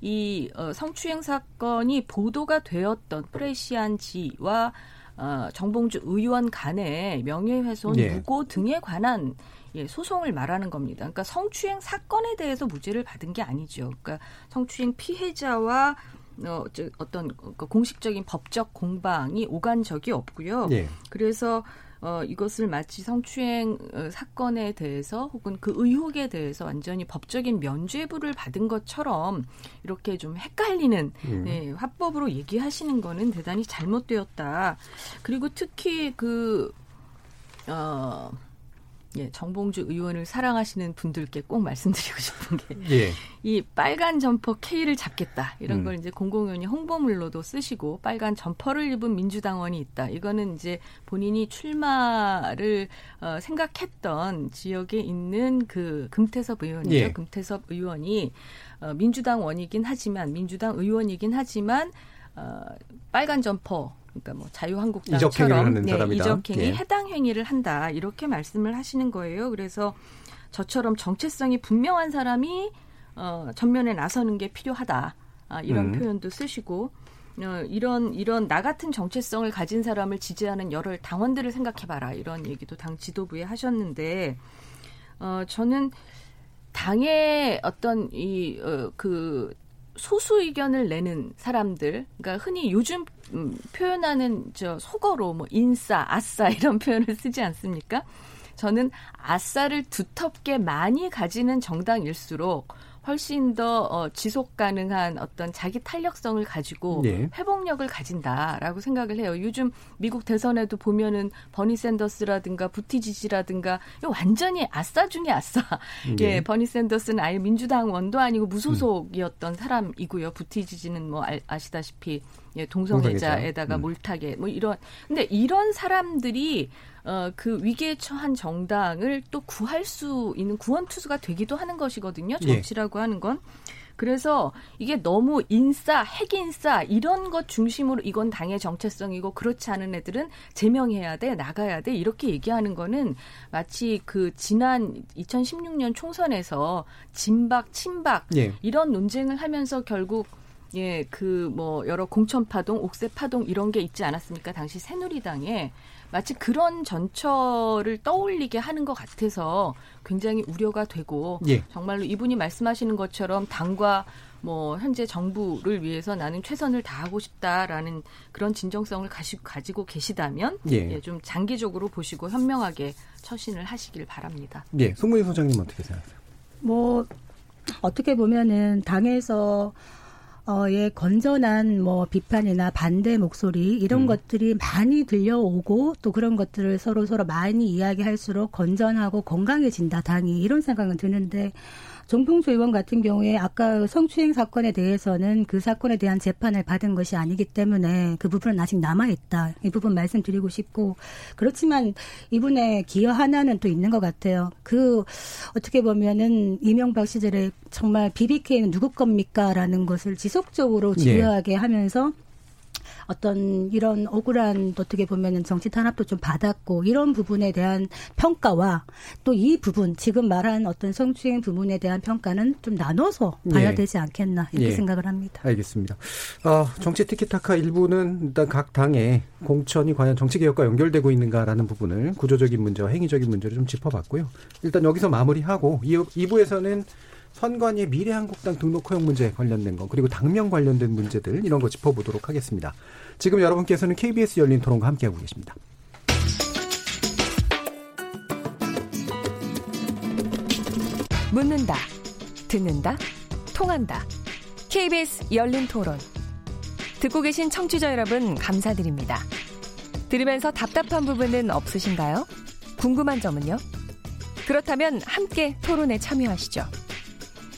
이 어, 성추행 사건이 보도가 되었던 프레시안 지와 어, 정봉주 의원 간의 명예훼손, 예. 무고 등에 관한 예, 소송을 말하는 겁니다. 그러니까 성추행 사건에 대해서 무죄를 받은 게 아니죠. 그러니까 성추행 피해자와 어, 저, 어떤 그 공식적인 법적 공방이 오간 적이 없고요. 예. 그래서 어, 이것을 마치 성추행 어, 사건에 대해서 혹은 그 의혹에 대해서 완전히 법적인 면죄부를 받은 것처럼 이렇게 좀 헷갈리는 음. 네, 화법으로 얘기하시는 거는 대단히 잘못되었다. 그리고 특히 그 어, 예, 정봉주 의원을 사랑하시는 분들께 꼭 말씀드리고 싶은 게 예. 이 빨간 점퍼 K를 잡겠다 이런 음. 걸 이제 공공연히 홍보물로도 쓰시고 빨간 점퍼를 입은 민주당원이 있다 이거는 이제 본인이 출마를 어, 생각했던 지역에 있는 그 금태섭 의원이죠 예. 금태섭 의원이 어, 민주당원이긴 하지만 민주당 의원이긴 하지만 어, 빨간 점퍼 그러니까 뭐 자유한국당처럼 이적행위를 네. 이적행위 예. 해당 행위를 한다 이렇게 말씀을 하시는 거예요. 그래서 저처럼 정체성이 분명한 사람이 어, 전면에 나서는 게 필요하다. 아, 이런 음. 표현도 쓰시고 어, 이런 이런 나 같은 정체성을 가진 사람을 지지하는 여러 당원들을 생각해봐라 이런 얘기도 당 지도부에 하셨는데 어, 저는 당의 어떤 이그 소수 의견을 내는 사람들, 그러니까 흔히 요즘 음, 표현하는 저 속어로 뭐 인싸, 아싸 이런 표현을 쓰지 않습니까? 저는 아싸를 두텁게 많이 가지는 정당일수록 훨씬 더 어, 지속 가능한 어떤 자기 탄력성을 가지고 네. 회복력을 가진다라고 생각을 해요. 요즘 미국 대선에도 보면은 버니 샌더스라든가 부티지지라든가 완전히 아싸 중에 아싸. 네. 예, 버니 샌더스는 아예 민주당 원도 아니고 무소속이었던 사람이고요. 부티지지는 뭐 알- 아시다시피 예, 동성애자에다가 음. 몰타게 뭐 이런 근데 이런 사람들이 어, 그 위기에 처한 정당을 또 구할 수 있는 구원투수가 되기도 하는 것이거든요. 예. 정치라고 하는 건. 그래서 이게 너무 인싸, 핵인싸 이런 것 중심으로 이건 당의 정체성이고 그렇지 않은 애들은 제명해야 돼, 나가야 돼 이렇게 얘기하는 거는 마치 그 지난 2016년 총선에서 진박, 친박 예. 이런 논쟁을 하면서 결국 예, 그 뭐 여러 공천 파동, 옥새 파동 이런 게 있지 않았습니까? 당시 새누리당에 마치 그런 전철을 떠올리게 하는 것 같아서 굉장히 우려가 되고 예. 정말로 이분이 말씀하시는 것처럼 당과 뭐 현재 정부를 위해서 나는 최선을 다하고 싶다라는 그런 진정성을 가시, 가지고 계시다면 예. 예, 좀 장기적으로 보시고 현명하게 처신을 하시길 바랍니다. 예. 송문희 소장님 어떻게 생각하세요? 뭐 어떻게 보면은 당에서 어의 건전한 뭐 비판이나 반대 목소리 이런 음. 것들이 많이 들려오고 또 그런 것들을 서로 서로 많이 이야기할수록 건전하고 건강해진다 당이 이런 생각은 드는데 정봉주 의원 같은 경우에 아까 성추행 사건에 대해서는 그 사건에 대한 재판을 받은 것이 아니기 때문에 그 부분은 아직 남아 있다. 이 부분 말씀드리고 싶고 그렇지만 이분의 기여 하나는 또 있는 것 같아요. 그 어떻게 보면은 이명박 시절에 정말 BBK는 누구 겁니까라는 것을 지속적으로 예. 중요하게 하면서 어떤 이런 억울한 어떻게 보면은 정치 탄압도 좀 받았고 이런 부분에 대한 평가와 또 이 부분 지금 말한 어떤 성추행 부분에 대한 평가는 좀 나눠서 봐야 예. 되지 않겠나 이렇게 예. 생각을 합니다. 알겠습니다. 어, 정치 티키타카 일부는 일단 각 당의 공천이 과연 정치 개혁과 연결되고 있는가라는 부분을 구조적인 문제와 행위적인 문제를 좀 짚어봤고요. 일단 여기서 마무리하고 2부에서는 선관위 미래한국당 등록 허용 문제 관련된 거 그리고 당명 관련된 문제들 이런 거 짚어보도록 하겠습니다. 지금 여러분께서는 KBS 열린 토론과 함께하고 계십니다. 묻는다, 듣는다, 통한다. KBS 열린 토론. 듣고 계신 청취자 여러분 감사드립니다. 들으면서 답답한 부분은 없으신가요? 궁금한 점은요? 그렇다면 함께 토론에 참여하시죠.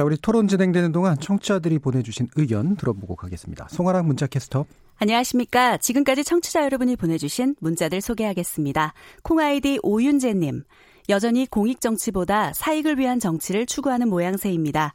자, 우리 토론 진행되는 동안 청취자들이 보내주신 의견 들어보고 가겠습니다. 송아랑 문자캐스터. 안녕하십니까. 지금까지 청취자 여러분이 보내주신 문자들 소개하겠습니다. 콩아이디 오윤재님. 여전히 공익 정치보다 사익을 위한 정치를 추구하는 모양새입니다.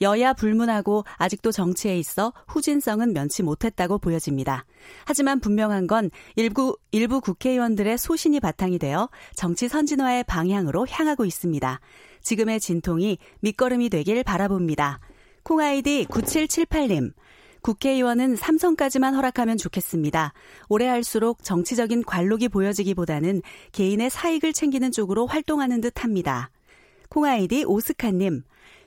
여야 불문하고 아직도 정치에 있어 후진성은 면치 못했다고 보여집니다. 하지만 분명한 건 일부, 일부 국회의원들의 소신이 바탕이 되어 정치 선진화의 방향으로 향하고 있습니다. 지금의 진통이 밑거름이 되길 바라봅니다. 콩아이디 9778님. 국회의원은 삼성까지만 허락하면 좋겠습니다. 오래 할수록 정치적인 관록이 보여지기보다는 개인의 사익을 챙기는 쪽으로 활동하는 듯 합니다. 콩아이디 오스카님.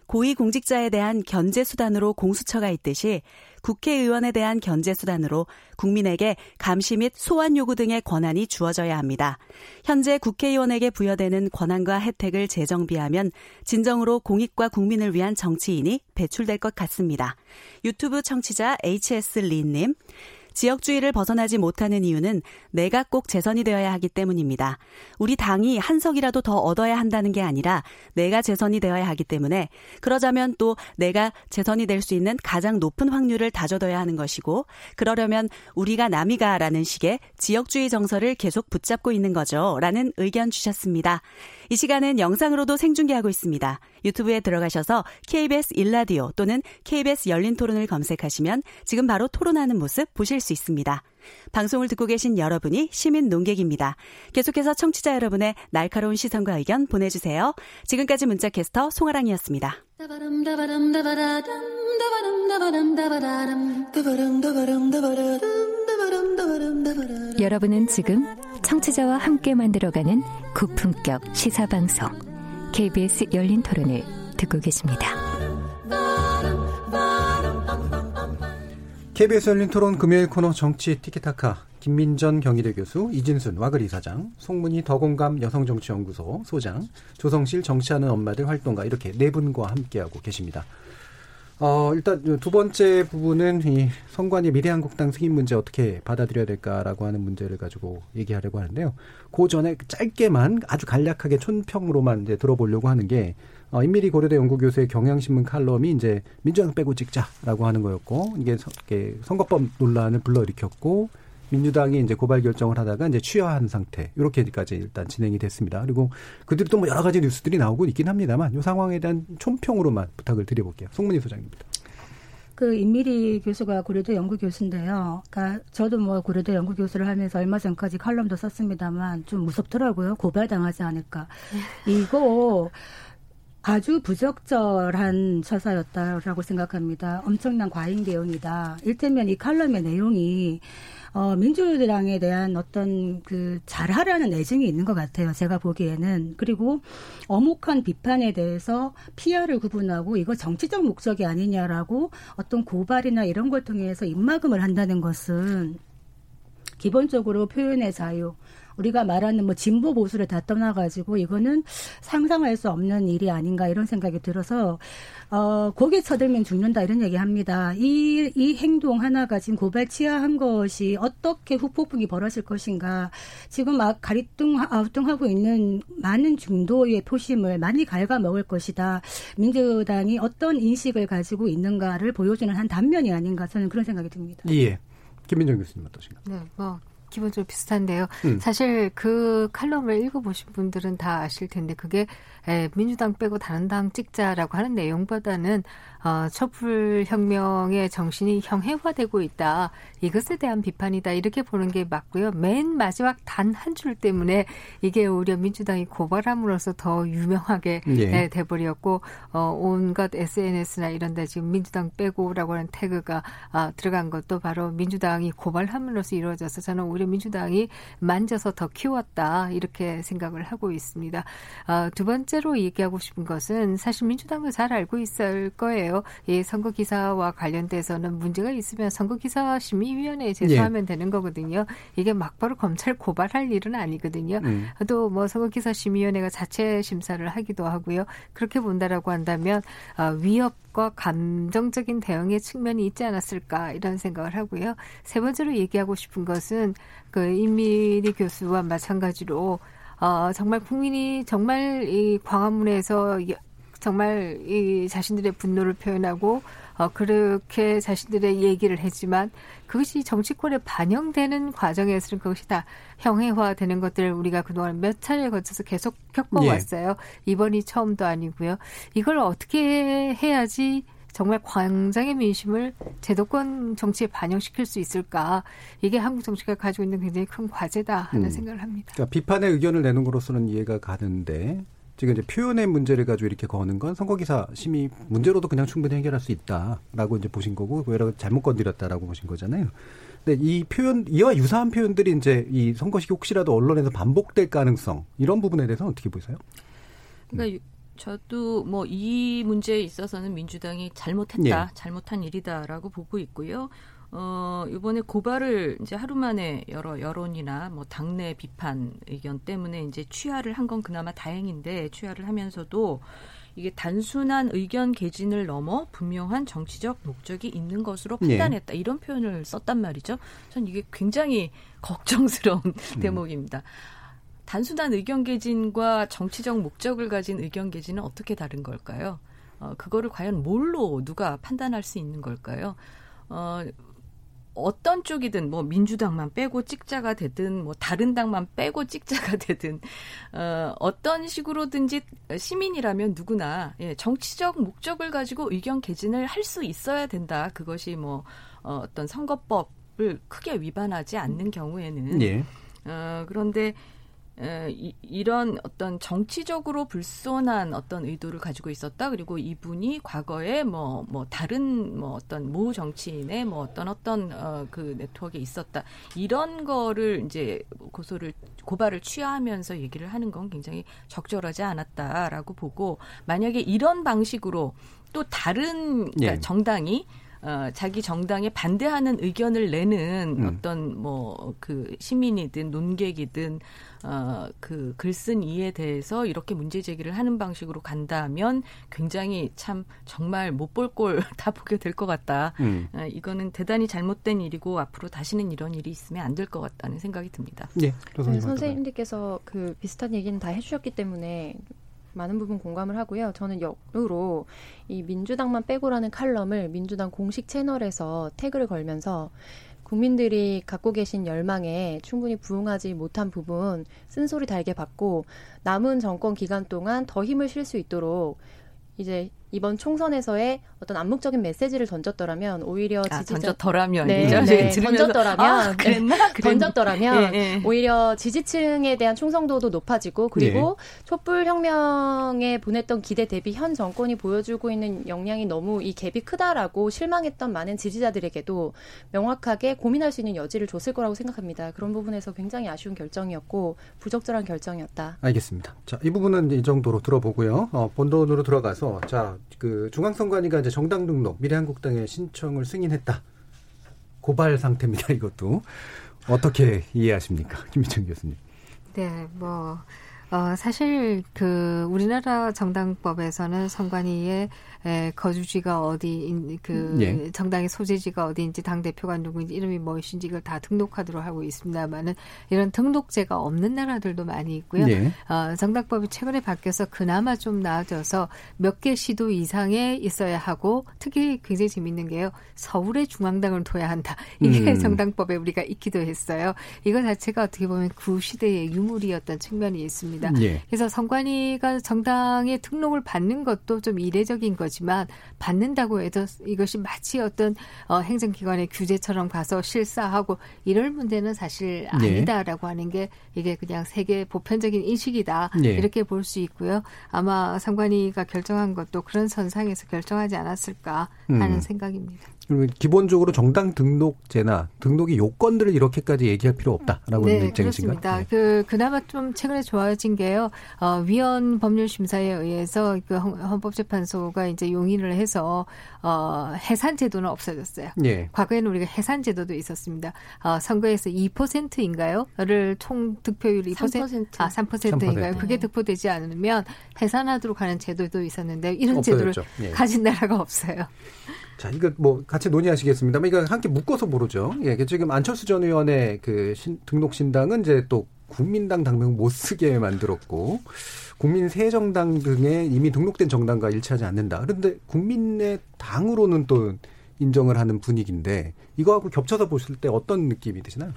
고위공직자에 대한 견제수단으로 공수처가 있듯이 국회의원에 대한 견제 수단으로 국민에게 감시 및 소환 요구 등의 권한이 주어져야 합니다. 현재 국회의원에게 부여되는 권한과 혜택을 재정비하면 진정으로 공익과 국민을 위한 정치인이 배출될 것 같습니다. 유튜브 청취자 HS 리님, 지역주의를 벗어나지 못하는 이유는 내가 꼭 재선이 되어야 하기 때문입니다. 우리 당이 한 석이라도 더 얻어야 한다는 게 아니라 내가 재선이 되어야 하기 때문에 그러자면 또 내가 재선이 될 수 있는 가장 높은 확률을 다져둬야 하는 것이고 그러려면 우리가 남이가라는 식의 지역주의 정서를 계속 붙잡고 있는 거죠. 라는 의견 주셨습니다. 이 시간은 영상으로도 생중계하고 있습니다. 유튜브에 들어가셔서 KBS 일라디오 또는 KBS 열린 토론을 검색하시면 지금 바로 토론하는 모습 보실 수 있습니다. 방송을 듣고 계신 여러분이 시민 농객입니다. 계속해서 청취자 여러분의 날카로운 시선과 의견 보내주세요. 지금까지 문자캐스터 송아랑이었습니다. 여러분은 지금 청취자와 함께 만들어가는 고품격 시사방송 KBS 열린 토론을 듣고 계십니다. KBS 열린 토론 금요일 코너 정치 티키타카 김민전 경희대 교수, 이진순 와글 이사장, 송문희 더공감 여성정치연구소 소장, 조성실 정치하는 엄마들 활동가 이렇게 네 분과 함께하고 계십니다. 어, 일단 두 번째 부분은 이 선관위 미래한국당 승인 문제 어떻게 받아들여야 될까라고 하는 문제를 가지고 얘기하려고 하는데요. 그 전에 짧게만 아주 간략하게 촌평으로만 이제 들어보려고 하는 게 어, 임미리 고려대 연구교수의 경향신문 칼럼이 이제 민주당 빼고 찍자라고 하는 거였고 이게, 선거법 논란을 불러일으켰고 민주당이 이제 고발 결정을 하다가 이제 취하한 상태 이렇게까지 일단 진행이 됐습니다. 그리고 그들도 뭐 여러 가지 뉴스들이 나오고 있긴 합니다만 이 상황에 대한 총평으로만 부탁을 드려볼게요. 송문희 소장입니다. 그 임미리 교수가 고려대 연구 교수인데요. 그러니까 저도 뭐 고려대 연구 교수를 하면서 얼마 전까지 칼럼도 썼습니다만 좀 무섭더라고요. 고발당하지 않을까. 이거 아주 부적절한 처사였다라고 생각합니다. 엄청난 과잉 대응이다. 일테면 이 칼럼의 내용이 어, 민주당에 대한 어떤 그 잘하라는 애증이 있는 것 같아요. 제가 보기에는. 그리고 어묵한 비판에 대해서 피아를 구분하고 이거 정치적 목적이 아니냐라고 어떤 고발이나 이런 걸 통해서 입막음을 한다는 것은 기본적으로 표현의 자유, 우리가 말하는 뭐 진보 보수를 다 떠나가지고 이거는 상상할 수 없는 일이 아닌가 이런 생각이 들어서 어, 고개 쳐들면 죽는다 이런 얘기 합니다. 이, 이 행동 하나가 지금 고발 치하한 것이 어떻게 후폭풍이 벌어질 것인가. 지금 막 가리뚱, 아우뚱하고 있는 많은 중도의 표심을 많이 갉아먹을 것이다. 민주당이 어떤 인식을 가지고 있는가를 보여주는 한 단면이 아닌가 저는 그런 생각이 듭니다. 예. 김민정 교수님 어떠신가요? 네, 뭐 기본적으로 비슷한데요. 음. 사실 그 칼럼을 읽어보신 분들은 다 아실 텐데 그게 에, 민주당 빼고 다른 당 찍자라고 하는 내용보다는 어, 촛불 혁명의 정신이 형해화되고 있다. 이것에 대한 비판이다. 이렇게 보는 게 맞고요. 맨 마지막 단 한 줄 때문에 이게 오히려 민주당이 고발함으로써 더 유명하게 예. 돼버렸고 어, 온갖 SNS나 이런 데 지금 민주당 빼고라고 하는 태그가 아, 들어간 것도 바로 민주당이 고발함으로써 이루어져서 저는 오히려 민주당이 만져서 더 키웠다. 이렇게 생각을 하고 있습니다. 어, 두 번째 로 얘기하고 싶은 것은 사실 민주당도 잘 알고 있을 거예요. 이 선거 기사와 관련돼서는 문제가 있으면 선거 기사 심의위원회에 제소하면 예. 되는 거거든요. 이게 막바로 검찰 고발할 일은 아니거든요. 음. 또뭐 선거 기사 심의위원회가 자체 심사를 하기도 하고요. 그렇게 본다라고 한다면 어, 위협 과 감정적인 대응의 측면이 있지 않았을까 이런 생각을 하고요. 세 번째로 얘기하고 싶은 것은 그 임미리 교수와 마찬가지로 어, 정말 국민이 정말 이 광화문에서 정말 이 자신들의 분노를 표현하고 어, 그렇게 자신들의 얘기를 했지만 그것이 정치권에 반영되는 과정에서는 그것이 다 형해화되는 것들을 우리가 그동안 몇 차례 거쳐서 계속 겪어왔어요. 예. 이번이 처음도 아니고요. 이걸 어떻게 해야지 정말 광장의 민심을 제도권 정치에 반영시킬 수 있을까? 이게 한국 정치가 가지고 있는 굉장히 큰 과제다 하는 음. 생각을 합니다. 그러니까 비판의 의견을 내는 것으로서는 이해가 가는데 지금 이제 표현의 문제를 가지고 이렇게 거는 건 선거기사 심의 문제로도 그냥 충분히 해결할 수 있다라고 이제 보신 거고 여러 잘못 건드렸다라고 보신 거잖아요. 근데 이 표현 이와 유사한 표현들이 이제 이 선거식이 혹시라도 언론에서 반복될 가능성 이런 부분에 대해서는 어떻게 보세요? 그러니까 음. 저도 뭐 이 문제에 있어서는 민주당이 잘못했다, 예. 잘못한 일이다라고 보고 있고요. 어, 이번에 고발을 이제 하루 만에 여러 여론이나 뭐 당내 비판 의견 때문에 이제 취하를 한 건 그나마 다행인데 취하를 하면서도 이게 단순한 의견 개진을 넘어 분명한 정치적 목적이 있는 것으로 네. 판단했다. 네. 이런 표현을 썼단 말이죠. 전 이게 굉장히 걱정스러운 음. 대목입니다. 단순한 의견 개진과 정치적 목적을 가진 의견 개진은 어떻게 다른 걸까요? 어, 그거를 과연 뭘로 누가 판단할 수 있는 걸까요? 어, 어떤 쪽이든 뭐 민주당만 빼고 찍자가 되든 뭐 다른 당만 빼고 찍자가 되든 어, 어떤 식으로든지 시민이라면 누구나 예, 정치적 목적을 가지고 의견 개진을 할 수 있어야 된다. 그것이 뭐 어, 어떤 선거법을 크게 위반하지 않는 경우에는 예. 어, 그런데 이, 이런 어떤 정치적으로 불손한 어떤 의도를 가지고 있었다. 그리고 이분이 과거에 뭐, 뭐, 다른 뭐 어떤 모 정치인의 뭐 어떤 어떤 어, 그 네트워크에 있었다. 이런 거를 이제 고소를, 고발을 취하하면서 얘기를 하는 건 굉장히 적절하지 않았다라고 보고 만약에 이런 방식으로 또 다른 그러니까 예. 정당이 어, 자기 정당에 반대하는 의견을 내는 음. 어떤 뭐 그 시민이든 논객이든 어, 그 글쓴 이에 대해서 이렇게 문제 제기를 하는 방식으로 간다면 굉장히 참 정말 못 볼 꼴 다 보게 될 것 같다. 음. 어, 이거는 대단히 잘못된 일이고 앞으로 다시는 이런 일이 있으면 안 될 것 같다는 생각이 듭니다. 예, 네, 선생님들께서 그 비슷한 얘기는 다 해주셨기 때문에 많은 부분 공감을 하고요. 저는 역으로 이 민주당만 빼고라는 칼럼을 민주당 공식 채널에서 태그를 걸면서 국민들이 갖고 계신 열망에 충분히 부응하지 못한 부분 쓴소리 달게 받고 남은 정권 기간 동안 더 힘을 실 수 있도록 이제 이번 총선에서의 어떤 암묵적인 메시지를 던졌더라면 오히려 아, 지지자 던졌더라면 네, 네, 네, 던졌더라면 아, 그랬나? 던졌더라면 예, 예. 오히려 지지층에 대한 충성도도 높아지고 그리고 예. 촛불 혁명에 보냈던 기대 대비 현 정권이 보여주고 있는 역량이 너무 이 갭이 크다라고 실망했던 많은 지지자들에게도 명확하게 고민할 수 있는 여지를 줬을 거라고 생각합니다. 그런 부분에서 굉장히 아쉬운 결정이었고 부적절한 결정이었다. 알겠습니다. 자, 이 부분은 이 정도로 들어보고요. 어, 본론으로 들어가서 자, 그 중앙선관위가 이제 정당 등록 미래한국당의 신청을 승인했다. 고발 상태입니다. 이것도 어떻게 이해하십니까, 김희철 교수님? 네, 뭐 어, 사실 그 우리나라 정당법에서는 선관위의 에, 거주지가 어디 그 예. 정당의 소재지가 어디인지 당 대표가 누구인지 이름이 무엇인지 이걸 다 등록하도록 하고 있습니다만은 이런 등록제가 없는 나라들도 많이 있고요. 예. 어, 정당법이 최근에 바뀌어서 그나마 좀 나아져서 몇 개 시도 이상에 있어야 하고 특히 굉장히 재밌는 게요. 서울에 중앙당을 둬야 한다. 이게 음. 정당법에 우리가 있기도 했어요. 이거 자체가 어떻게 보면 구 시대의 유물이었던 측면이 있습니다. 예. 그래서 선관위가 정당의 등록을 받는 것도 좀 이례적인. 거지만 받는다고 해도 이것이 마치 어떤 어, 행정기관의 규제처럼 가서 실사하고 이럴 문제는 사실 네. 아니다라고 네. 하는 게 이게 그냥 세계 보편적인 인식이다 네. 이렇게 볼 수 있고요. 아마 상관위가 결정한 것도 그런 선상에서 결정하지 않았을까 하는 음. 생각입니다. 그리고 기본적으로 정당 등록제나 등록의 요건들을 이렇게까지 얘기할 필요 없다라고 네, 하는 입장이신가요? 그렇습니다. 네. 그 그나마 좀 최근에 좋아진 게요. 어, 위헌 법률 심사에 의해서 그 헌법재판소가 이제 용인을 해서 어, 해산 제도는 없어졌어요. 예. 과거에는 우리가 해산 제도도 있었습니다. 어, 선거에서 2%인가요?를 총 득표율 2% 3%. 아, 3%인가요? 3%. 그게 득표되지 않으면 해산하도록 하는 제도도 있었는데 이런 없어졌죠. 제도를 예. 가진 나라가 없어요. 자, 이거 뭐 같이 논의하시겠습니다만 이거 함께 묶어서 모르죠. 예, 지금 안철수 전 의원의 그 신, 등록 신당은 이제 또 국민당 당명 못 쓰게 만들었고 국민 새 정당 등에 이미 등록된 정당과 일치하지 않는다. 그런데 국민의 당으로는 또 인정을 하는 분위기인데 이거하고 겹쳐서 보실 때 어떤 느낌이 드시나요?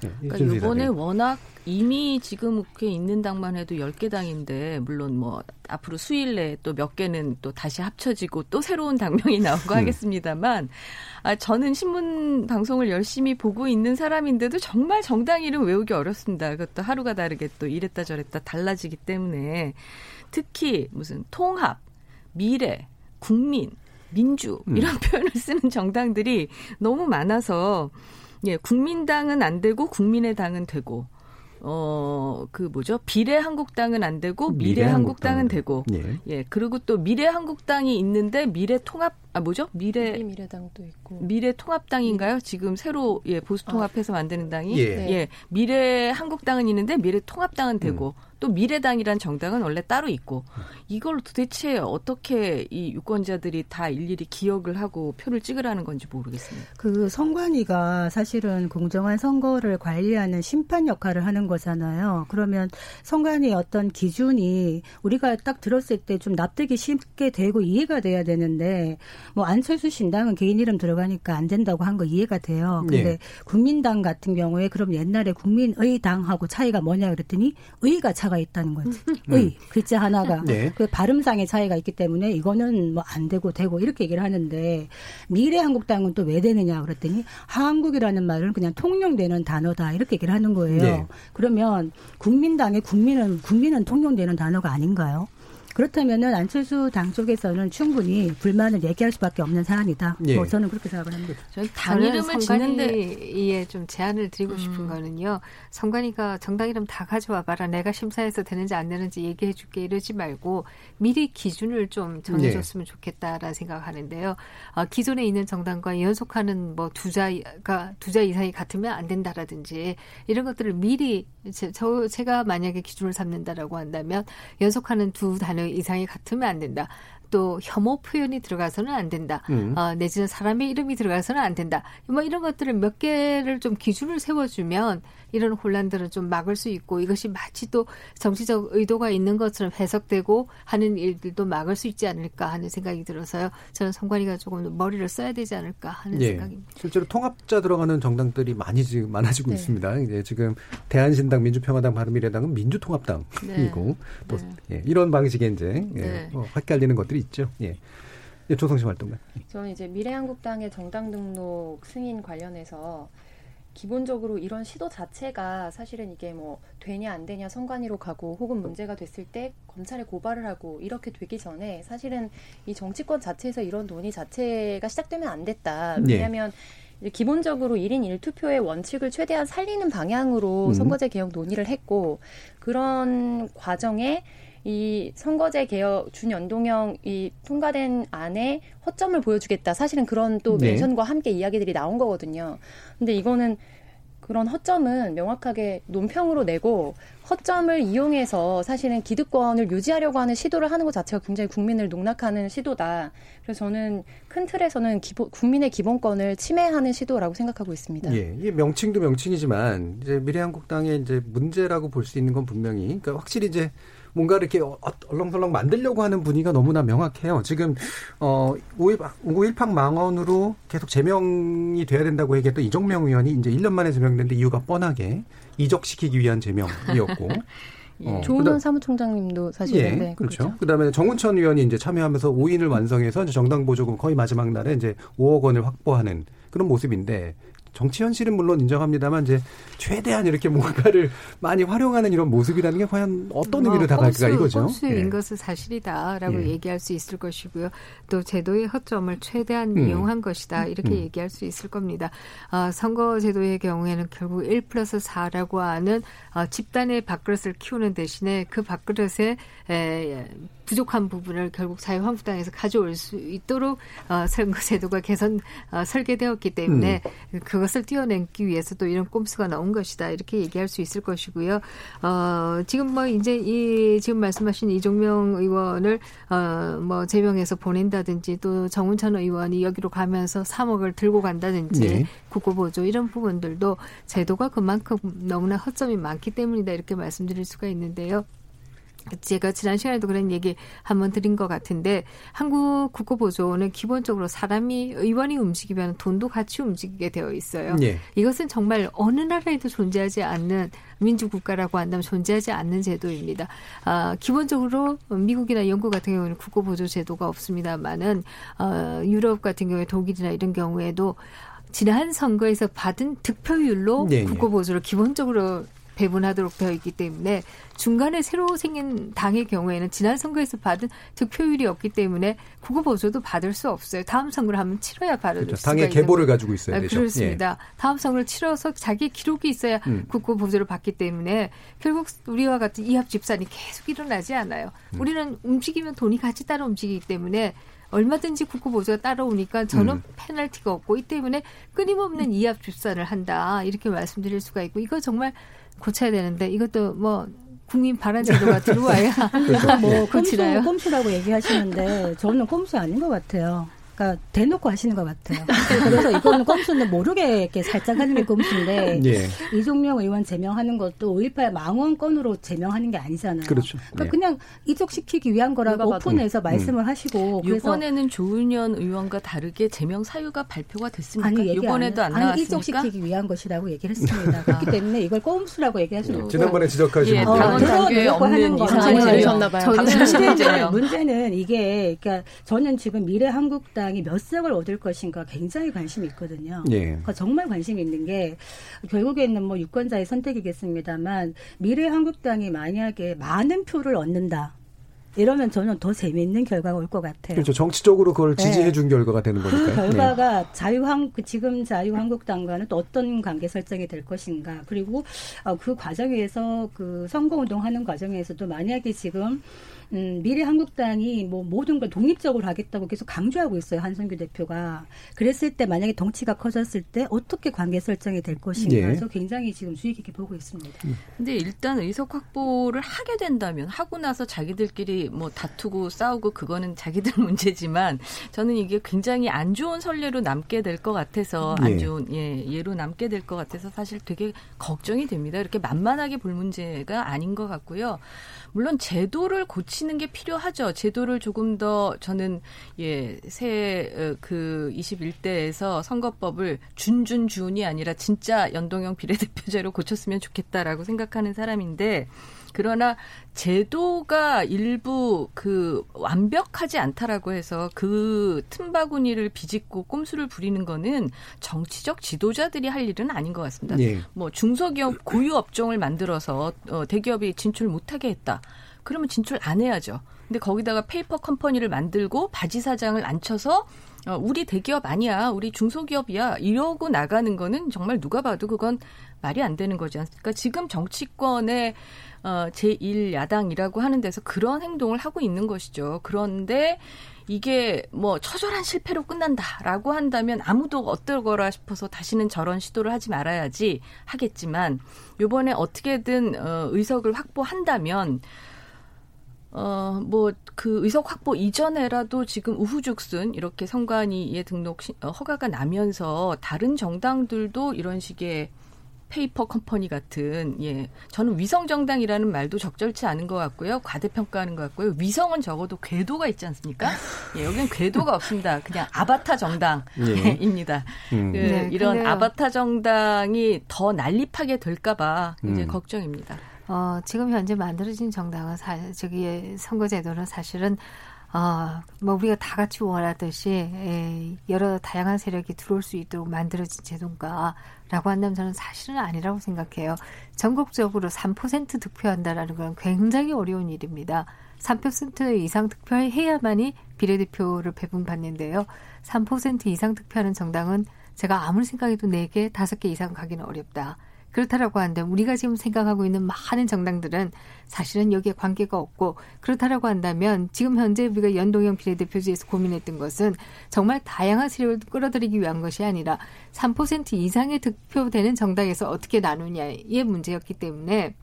네, 그러니까 이번에 워낙 이미 지금 그 있는 당만 해도 10개 당인데 물론 뭐 앞으로 수일 내에 또 몇 개는 또 다시 합쳐지고 또 새로운 당명이 나오고 음. 하겠습니다만 아 저는 신문 방송을 열심히 보고 있는 사람인데도 정말 정당 이름 외우기 어렵습니다. 그것도 하루가 다르게 또 이랬다 저랬다 달라지기 때문에 특히 무슨 통합, 미래, 국민, 민주 이런 음. 표현을 쓰는 정당들이 너무 많아서 예, 국민당은 안 되고 국민의 당은 되고 어, 그 뭐죠? 비례한국당은 안 되고 미래한국당은 되고. 예. 예. 그리고 또 미래한국당이 있는데 미래통합 아 뭐죠? 미래 미래당도 있고. 미래 통합당인가요? 지금 새로 예, 보수 통합해서 만드는 당이 예. 예. 미래 한국당은 있는데 미래 통합당은 되고. 음. 또 미래당이란 정당은 원래 따로 있고 이걸 도대체 어떻게 이 유권자들이 다 일일이 기억을 하고 표를 찍으라는 건지 모르겠습니다. 그 선관위가 사실은 공정한 선거를 관리하는 심판 역할을 하는 거잖아요. 그러면 선관위 어떤 기준이 우리가 딱 들었을 때 좀 납득이 쉽게 되고 이해가 돼야 되는데 뭐 안철수 신당은 개인 이름 들어가니까 안 된다고 한 거 이해가 돼요. 근데 네. 국민당 같은 경우에 그럼 옛날에 국민의 당하고 차이가 뭐냐 그랬더니 의가 차 차가 있다는 거지. 음. 의 글자 하나가 네. 그 발음상의 차이가 있기 때문에 이거는 뭐 안 되고 되고 이렇게 얘기를 하는데 미래한국당은 또 왜 되느냐 그랬더니 한국이라는 말은 그냥 통용되는 단어다 이렇게 얘기를 하는 거예요. 네. 그러면 국민당의 국민은 국민은 통용되는 단어가 아닌가요? 그렇다면은 안철수 당 쪽에서는 충분히 불만을 얘기할 수밖에 없는 사안이다. 예. 뭐 저는 그렇게 생각을 합니다. 저는 당 이름을 짓는데 좀 제안을 드리고 음. 싶은 거는요. 선관위가 정당 이름 다 가져와 봐라. 내가 심사해서 되는지 안 되는지 얘기해 줄게 이러지 말고 미리 기준을 좀 정해줬으면 네. 좋겠다라는 생각하는데요. 어, 기존에 있는 정당과 연속하는 뭐 두자가 두자 이상이 같으면 안 된다라든지 이런 것들을 미리 제, 저 제가 만약에 기준을 삼는다라고 한다면 연속하는 두 단어 이상이 같으면 안 된다. 또 혐오 표현이 들어가서는 안 된다. 음. 어, 내지는 사람의 이름이 들어가서는 안 된다. 뭐 이런 것들을 몇 개를 좀 기준을 세워주면 이런 혼란들은 좀 막을 수 있고 이것이 마치 또 정치적 의도가 있는 것처럼 해석되고 하는 일들도 막을 수 있지 않을까 하는 생각이 들어서요. 저는 선관위가 조금 머리를 써야 되지 않을까 하는 예. 생각입니다. 실제로 통합자 들어가는 정당들이 많이 지금 많아지고 네. 있습니다. 이제 지금 대한신당, 민주평화당, 바른미래당은 민주통합당이고 네. 또 네. 예, 이런 방식의 이제 예, 네. 어, 헷갈리는 것들이 있죠. 예. 예, 조성심 활동가. 저는 이제 미래한국당의 정당 등록 승인 관련해서 기본적으로 이런 시도 자체가 사실은 이게 뭐 되냐 안 되냐 선관위로 가고 혹은 문제가 됐을 때 검찰에 고발을 하고 이렇게 되기 전에 사실은 이 정치권 자체에서 이런 논의 자체가 시작되면 안 됐다. 네. 왜냐하면 네. 기본적으로 1인 1투표의 원칙을 최대한 살리는 방향으로 음. 선거제 개혁 논의를 했고 그런 과정에 이 선거제 개혁 준연동형이 통과된 안에 허점을 보여주겠다. 사실은 그런 또 네. 멘션과 함께 이야기들이 나온 거거든요. 근데 이거는 그런 허점은 명확하게 논평으로 내고 허점을 이용해서 사실은 기득권을 유지하려고 하는 시도를 하는 것 자체가 굉장히 국민을 농락하는 시도다. 그래서 저는 큰 틀에서는 기본, 국민의 기본권을 침해하는 시도라고 생각하고 있습니다. 예, 이게 명칭도 명칭이지만 이제 미래한국당의 이제 문제라고 볼 수 있는 건 분명히 그러니까 확실히 이제 뭔가 이렇게 어, 얼렁설렁 만들려고 하는 분위기가 너무나 명확해요. 지금 어5.18 망언으로 계속 제명이 돼야 된다고 얘기했던 이정명 의원이 이제 1년 만에 제명됐는데 이유가 뻔하게 이적시키기 위한 제명이었고 어, 조은원 사무총장님도 사실 예, 네, 그렇죠. 그렇죠. 그다음에 정운천 의원이 이제 참여하면서 5인을 완성해서 정당 보조금 거의 마지막 날에 이제 5억 원을 확보하는 그런 모습인데 정치 현실은 물론 인정합니다만 이제 최대한 이렇게 뭔가를 많이 활용하는 이런 모습이라는 게 과연 어떤 의미로 뭐, 다가갈까 이거죠. 꼼수인 예. 것은 사실이다라고 예. 얘기할 수 있을 것이고요. 또 제도의 허점을 최대한 음. 이용한 것이다 이렇게 음. 얘기할 수 있을 겁니다. 아, 선거 제도의 경우에는 결국 1 플러스 4라고 하는 아, 집단의 밥그릇을 키우는 대신에 그 밥그릇에 에, 부족한 부분을 결국 자유한국당에서 가져올 수 있도록 어, 선거 제도가 개선 어, 설계되었기 때문에 음. 그것을 띄어내기 위해서 또 이런 꼼수가 나온 것이다 이렇게 얘기할 수 있을 것이고요. 어, 지금 뭐 이제 이 지금 말씀하신 이종명 의원을 어, 뭐 제명해서 보낸다든지 또 정운천 의원이 여기로 가면서 3억을 들고 간다든지 네. 국고보조 이런 부분들도 제도가 그만큼 너무나 허점이 많기 때문이다 이렇게 말씀드릴 수가 있는데요. 제가 지난 시간에도 그런 얘기 한번 드린 것 같은데 한국 국고보조는 기본적으로 사람이 의원이 움직이면 돈도 같이 움직이게 되어 있어요. 예. 이것은 정말 어느 나라에도 존재하지 않는 민주국가라고 한다면 존재하지 않는 제도입니다. 아, 기본적으로 미국이나 영국 같은 경우는 국고보조 제도가 없습니다만은 어, 유럽 같은 경우에 독일이나 이런 경우에도 지난 선거에서 받은 득표율로 네, 국고보조를 기본적으로 배분하도록 되어 있기 때문에 중간에 새로 생긴 당의 경우에는 지난 선거에서 받은 득표율이 없기 때문에 국어 보조도 받을 수 없어요. 다음 선거를 하면 치러야 받을 그렇죠. 당의 계보를 가지고 있어야 아, 되죠. 그렇습니다. 예. 다음 선거를 치러서 자기 기록이 있어야 음. 국고 보조를 받기 때문에 결국 우리와 같은 이합 집산이 계속 일어나지 않아요. 음. 우리는 움직이면 돈이 같이 따라 움직이기 때문에 얼마든지 국고 보조가 따라오니까 저는 음. 페널티가 없고 이 때문에 끊임없는 이합 집산을 한다 이렇게 말씀드릴 수가 있고 이거 정말 고쳐야 되는데 이것도 뭐 국민 발언 제도가 들어와야 그래서 뭐 고치나요? 꼼수, 꼼수라고 얘기하시는데 저는 꼼수 아닌 것 같아요. 그러니까 대놓고 하시는 것 같아요. 그래서 이거는 꼼수는 모르게 이렇게 살짝 하는 게 꼼수인데 예. 이종명 의원 제명하는 것도 5.18 망원 건으로 제명하는 게 아니잖아요. 그렇죠. 그러니까 예. 그냥 이적시키기 위한 거라고 오픈해서 음. 말씀을 하시고 이번에는 조은현 의원과 다르게 제명 사유가 발표가 됐습니까? 아니, 이번에도 안, 안 나왔습니까? 아니, 이적시키기 위한 것이라고 얘기를 했습니다. 그렇기 때문에 이걸 꼼수라고 얘기할 수는 없고 지난번에 지적하신 예, 당원 당규에 없는 이상한 일이셨나 봐요. 문제는, 문제는 이게 그러니까 저는 지금 미래 한국당 민주당이 몇 석을 얻을 것인가 굉장히 관심이 있거든요. 예. 그러니까 정말 관심이 있는 게 결국에는 뭐 유권자의 선택이겠습니다만 미래 한국당이 만약에 많은 표를 얻는다. 이러면 저는 더 재미있는 결과가 올 것 같아요. 그렇죠. 정치적으로 그걸 네. 지지해 준 네. 결과가 되는 거니까요. 그 결과가 네. 자유한 그 지금 자유한국당과는 또 어떤 관계 설정이 될 것인가. 그리고 어, 그 과정에서 그 선거운동하는 과정에서도 만약에 지금 음, 미래 한국당이 뭐 모든 걸 독립적으로 하겠다고 계속 강조하고 있어요. 한성규 대표가. 그랬을 때 만약에 덩치가 커졌을 때 어떻게 관계 설정이 될 것인가. 예. 저 굉장히 지금 주의 깊게 보고 있습니다. 음. 근데 일단 의석 확보를 하게 된다면 하고 나서 자기들끼리 뭐 다투고 싸우고 그거는 자기들 문제지만 저는 이게 굉장히 안 좋은 선례로 남게 될 것 같아서 안 예. 좋은 예, 예로 남게 될 것 같아서 사실 되게 걱정이 됩니다. 이렇게 만만하게 볼 문제가 아닌 것 같고요. 물론 제도를 고치는 게 필요하죠. 제도를 조금 더 저는 예, 새그 어, 21대에서 선거법을 준준준이 아니라 진짜 연동형 비례대표제로 고쳤으면 좋겠다라고 생각하는 사람인데 그러나 제도가 일부 그 완벽하지 않다라고 해서 그 틈바구니를 비집고 꼼수를 부리는 거는 정치적 지도자들이 할 일은 아닌 것 같습니다. 예. 뭐 중소기업 고유 업종을 만들어서 어, 대기업이 진출 못하게 했다. 그러면 진출 안 해야죠. 근데 거기다가 페이퍼 컴퍼니를 만들고 바지 사장을 앉혀서 어, 우리 대기업 아니야, 우리 중소기업이야 이러고 나가는 거는 정말 누가 봐도 그건 말이 안 되는 거지 않습니까? 지금 정치권의 어, 제1야당이라고 하는 데서 그런 행동을 하고 있는 것이죠. 그런데 이게 뭐 처절한 실패로 끝난다라고 한다면 아마도 어 뜨거라 싶어서 다시는 저런 시도를 하지 말아야지 하겠지만 요번에 어떻게든 어 의석을 확보한다면 어, 뭐, 그 의석 확보 이전에라도 지금 우후죽순 이렇게 선관위에 등록 시, 어, 허가가 나면서 다른 정당들도 이런 식의 페이퍼 컴퍼니 같은 예 저는 위성 정당이라는 말도 적절치 않은 것 같고요 과대평가하는 것 같고요 위성은 적어도 궤도가 있지 않습니까 예 여기는 궤도가 없습니다 그냥 아바타 정당입니다 예. 음. 그, 네, 이런 아바타 정당이 더 난립하게 될까봐 이제 음. 걱정입니다. 어, 지금 현재 만들어진 정당은 사, 저기 선거제도는 사실은 어, 뭐 우리가 다 같이 원하듯이 에, 여러 다양한 세력이 들어올 수 있도록 만들어진 제도인가라고 한다면 저는 사실은 아니라고 생각해요. 전국적으로 3% 득표한다라는 건 굉장히 어려운 일입니다. 3% 이상 득표해야만이 비례대표를 배분받는데요. 3% 이상 득표하는 정당은 제가 아무리 생각해도 4개, 5개 이상 가기는 어렵다. 그렇다라고 한다면 우리가 지금 생각하고 있는 많은 정당들은 사실은 여기에 관계가 없고 그렇다라고 한다면 지금 현재 우리가 연동형 비례대표제에서 고민했던 것은 정말 다양한 세력을 끌어들이기 위한 것이 아니라 3% 이상의 득표되는 정당에서 어떻게 나누냐의 문제였기 때문에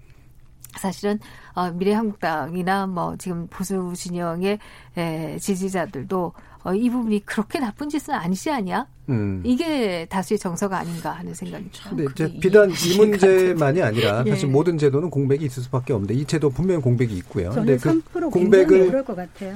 사실은 어, 미래한국당이나 뭐 지금 보수 진영의 에, 지지자들도 어, 이 부분이 그렇게 나쁜 짓은 아니지 않냐? 음. 이게 다수의 정서가 아닌가 하는 생각이 듭니다. 근데 이제 비단 이 문제만이 아니라 예. 사실 모든 제도는 공백이 있을 수밖에 없는데 이 제도 분명 히 공백이 있고요. 근데 그 공백을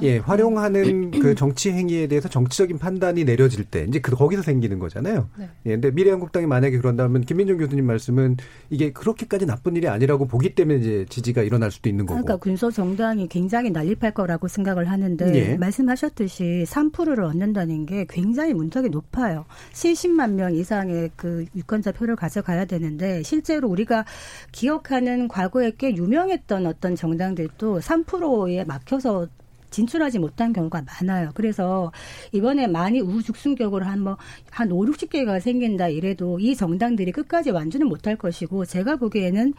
예, 활용하는 그 정치 행위에 대해서 정치적인 판단이 내려질 때 이제 그 거기서 생기는 거잖아요. 네. 예, 근데 미래한국당이 만약에 그런다면 김민정 교수님 말씀은 이게 그렇게까지 나쁜 일이 아니라고 보기 때문에 이제 지지가 일어날 수도 있는 거고. 그러니까 군소 정당이 굉장히 난립할 거라고 생각을 하는데 예. 말씀하셨듯이 3%를 얻는다는 게 굉장히 문턱이 높아요. 있어요. 70만 명 이상의 그 유권자 표를 가져가야 되는데 실제로 우리가 기억하는 과거에 꽤 유명했던 어떤 정당들도 3%에 막혀서 진출하지 못한 경우가 많아요. 그래서 이번에 많이 우후죽순격으로 한 뭐, 한 5, 60개가 생긴다 이래도 이 정당들이 끝까지 완주는 못할 것이고 제가 보기에는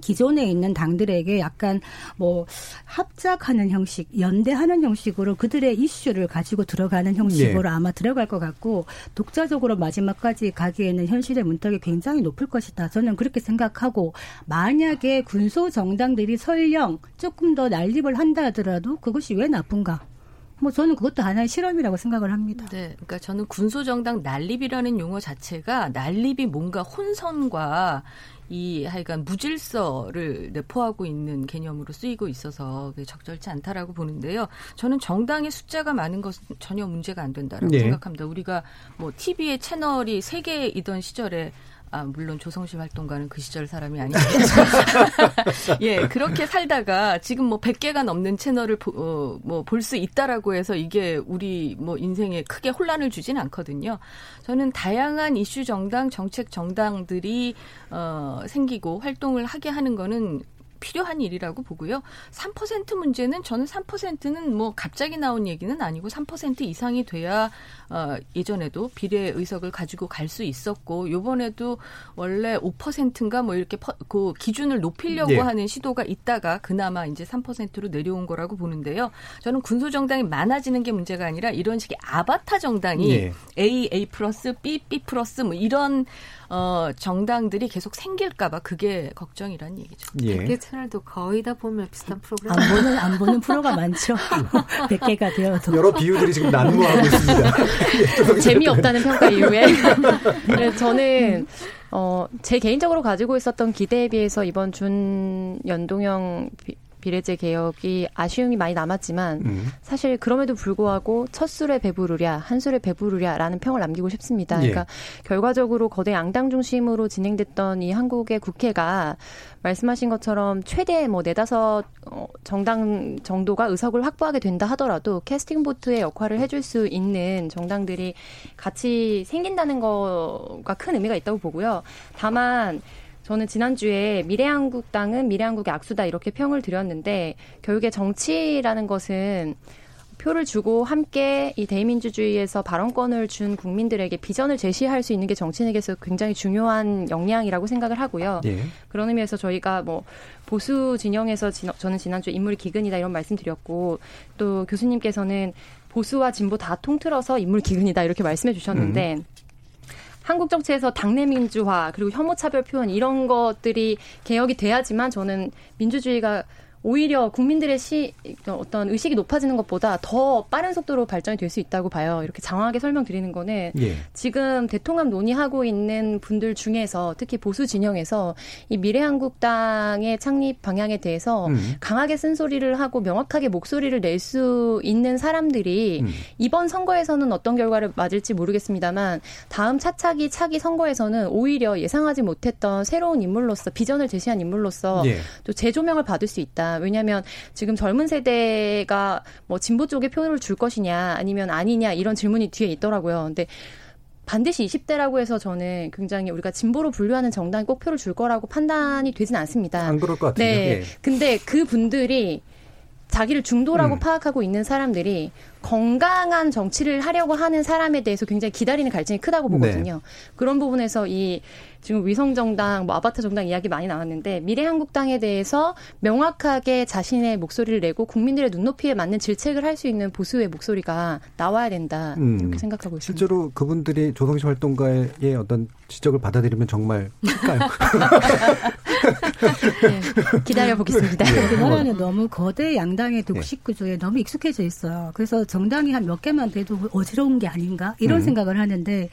기존에 있는 당들에게 약간 뭐 합작하는 형식, 연대하는 형식으로 그들의 이슈를 가지고 들어가는 형식으로 네. 아마 들어갈 것 같고 독자적으로 마지막까지 가기에는 현실의 문턱이 굉장히 높을 것이다. 저는 그렇게 생각하고 만약에 군소 정당들이 설령 조금 더 난립을 한다 하더라도 그것이 왜 나쁜가? 뭐 저는 그것도 하나의 실험이라고 생각을 합니다. 네, 그러니까 저는 군소정당 난립이라는 용어 자체가 난립이 뭔가 혼선과 이 하여간 무질서를 내포하고 있는 개념으로 쓰이고 있어서 적절치 않다라고 보는데요. 저는 정당의 숫자가 많은 것은 전혀 문제가 안 된다라고 네. 생각합니다. 우리가 뭐 TV의 채널이 세 개이던 시절에 아, 물론 조성실 활동가는 그 시절 사람이 아니죠. 예, 그렇게 살다가 지금 뭐 100개가 넘는 채널을 어, 뭐볼 수 있다라고 해서 이게 우리 뭐 인생에 크게 혼란을 주진 않거든요. 저는 다양한 이슈 정당, 정책 정당들이 어, 생기고 활동을 하게 하는 거는 필요한 일이라고 보고요. 3% 문제는 저는 3%는 뭐 갑자기 나온 얘기는 아니고 3% 이상이 돼야 어 예전에도 비례 의석을 가지고 갈 수 있었고 요번에도 원래 5%인가 뭐 이렇게 퍼, 그 기준을 높이려고 네. 하는 시도가 있다가 그나마 이제 3%로 내려온 거라고 보는데요. 저는 군소 정당이 많아지는 게 문제가 아니라 이런 식의 아바타 정당이 네. A A 플러스 B B 플러스 뭐 이런 어, 정당들이 계속 생길까봐 그게 걱정이란 얘기죠. 예. 100개 채널도 거의 다 보면 비슷한 프로그램. 안 보는, 안 보는 프로가 많죠. 100개가 되어도. 여러 비유들이 지금 난무하고 있습니다. 재미없다는 평가 이후에. 네, 저는 어, 제 개인적으로 가지고 있었던 기대에 비해서 이번 준 연동형 비 례제 개혁이 아쉬움이 많이 남았지만 음. 사실 그럼에도 불구하고 첫 술에 배부르랴 한 술에 배부르랴라는 평을 남기고 싶습니다. 예. 그러니까 결과적으로 거대 양당 중심으로 진행됐던 이 한국의 국회가 말씀하신 것처럼 최대 뭐 네다섯 어, 정당 정도가 의석을 확보하게 된다 하더라도 캐스팅 보트의 역할을 해줄 수 있는 정당들이 같이 생긴다는 거가 큰 의미가 있다고 보고요. 다만 저는 지난주에 미래한국당은 미래한국의 악수다 이렇게 평을 드렸는데 결국에 정치라는 것은 표를 주고 함께 이 대민주주의에서 발언권을 준 국민들에게 비전을 제시할 수 있는 게 정치인에게서 굉장히 중요한 역량이라고 생각을 하고요. 예. 그런 의미에서 저희가 뭐 보수 진영에서 저는 지난주에 인물이 기근이다 이런 말씀드렸고 또 교수님께서는 보수와 진보 다 통틀어서 인물 기근이다 이렇게 말씀해 주셨는데 음. 한국 정치에서 당내 민주화 그리고 혐오 차별 표현 이런 것들이 개혁이 돼야지만 저는 민주주의가 오히려 국민들의 시 어떤 의식이 높아지는 것보다 더 빠른 속도로 발전이 될 수 있다고 봐요. 이렇게 장황하게 설명드리는 거는 예. 지금 대통합 논의하고 있는 분들 중에서 특히 보수 진영에서 이 미래한국당의 창립 방향에 대해서 음. 강하게 쓴소리를 하고 명확하게 목소리를 낼 수 있는 사람들이 음. 이번 선거에서는 어떤 결과를 맞을지 모르겠습니다만 다음 차차기 차기 선거에서는 오히려 예상하지 못했던 새로운 인물로서 비전을 제시한 인물로서 예. 또 재조명을 받을 수 있다. 왜냐하면 지금 젊은 세대가 뭐 진보 쪽에 표를 줄 것이냐 아니면 아니냐 이런 질문이 뒤에 있더라고요. 근데 반드시 20대라고 해서 저는 굉장히 우리가 진보로 분류하는 정당이 꼭 표를 줄 거라고 판단이 되진 않습니다. 안 그럴 것 같아요. 네. 예. 근데 그 분들이 자기를 중도라고 음. 파악하고 있는 사람들이 건강한 정치를 하려고 하는 사람에 대해서 굉장히 기다리는 갈증이 크다고 보거든요. 네. 그런 부분에서 이 지금 위성정당, 뭐 아바타 정당 이야기 많이 나왔는데 미래한국당에 대해서 명확하게 자신의 목소리를 내고 국민들의 눈높이에 맞는 질책을 할 수 있는 보수의 목소리가 나와야 된다 음. 이렇게 생각하고 있습니다. 실제로 그분들이 조성시 활동가의 어떤 지적을 받아들이면 정말 클까요? 네, 기다려 보겠습니다. 네. 우리나라는 너무 거대 양당의 독식 구조에 너무 익숙해져 있어요. 그래서 정당이 한 몇 개만 돼도 어지러운 게 아닌가 이런 음. 생각을 하는데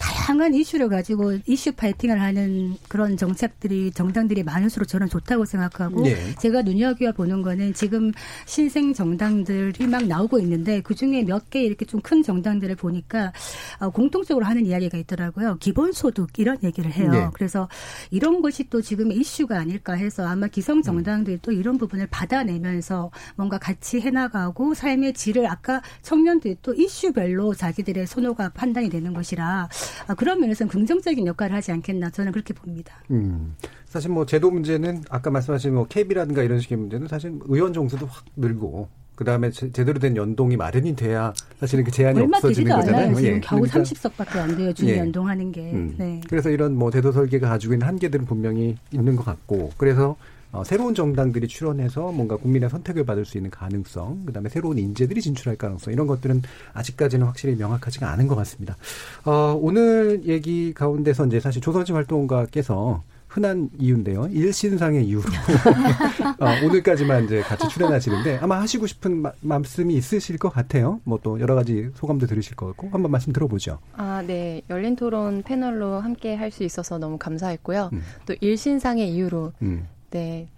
다양한 이슈를 가지고 이슈 파이팅을 하는 그런 정책들이 정당들이 많을수록 저는 좋다고 생각하고 네. 제가 눈여겨 보는 거는 지금 신생 정당들이 막 나오고 있는데 그 중에 몇 개 이렇게 좀 큰 정당들을 보니까 어, 공통적으로 하는 이야기가 있더라고요. 기본소득 이런 얘기를 해요. 네. 그래서 이런 것이 또 지금 이슈가 아닐까 해서 아마 기성 정당들도 이런 부분을 받아내면서 뭔가 같이 해나가고 삶의 질을 아까 청년들이 또 이슈별로 자기들의 선호가 판단이 되는 것이라 아, 그런 면에서는 긍정적인 역할을 하지 않겠나 저는 그렇게 봅니다. 음. 사실 뭐 제도 문제는 아까 말씀하신 뭐 캡이라든가 이런 식의 문제는 사실 의원 정수도 확 늘고 그 다음에 제 대로 된 연동이 마련이 돼야 사실은 그 제한이 없어지는 거잖아요. 지금 예. 겨우 그러니까. 30석밖에 안 돼요. 준 예. 연동하는 게. 음. 네. 그래서 이런 뭐 제도 설계가 가지고 있는 한계들은 분명히 있는 것 같고 그래서 어, 새로운 정당들이 출연해서 뭔가 국민의 선택을 받을 수 있는 가능성, 그다음에 새로운 인재들이 진출할 가능성 이런 것들은 아직까지는 확실히 명확하지가 않은 것 같습니다. 어, 오늘 얘기 가운데서 이제 사실 조선시 활동가께서 흔한 이유인데요. 일신상의 이유로 어, 오늘까지만 이제 같이 출연하시는데 아마 하시고 싶은 마, 말씀이 있으실 것 같아요. 뭐 또 여러 가지 소감도 들으실 것 같고 한번 말씀 들어보죠. 아, 네. 열린 토론 패널로 함께 할 수 있어서 너무 감사했고요. 음. 또 일신상의 이유로 음. 네.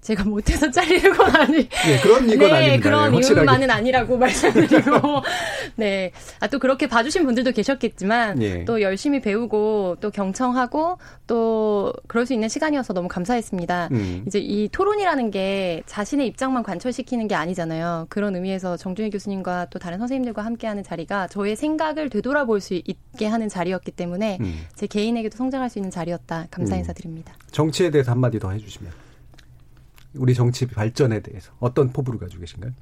제가 못해서 잘리는 건 아니. 네, 그런 이건 네, 아닙니다. 그런 네, 이유만은 아니라고 말씀드리고. 네. 아, 또 그렇게 봐주신 분들도 계셨겠지만, 네. 또 열심히 배우고, 또 경청하고, 또 그럴 수 있는 시간이어서 너무 감사했습니다. 음. 이제 이 토론이라는 게 자신의 입장만 관철시키는 게 아니잖아요. 그런 의미에서 정준희 교수님과 또 다른 선생님들과 함께하는 자리가 저의 생각을 되돌아볼 수 있게 하는 자리였기 때문에, 음. 제 개인에게도 성장할 수 있는 자리였다. 감사 음. 인사드립니다. 정치에 대해서 한마디 더 해주시면. 우리 정치 발전에 대해서 어떤 포부를 가지고 계신가요?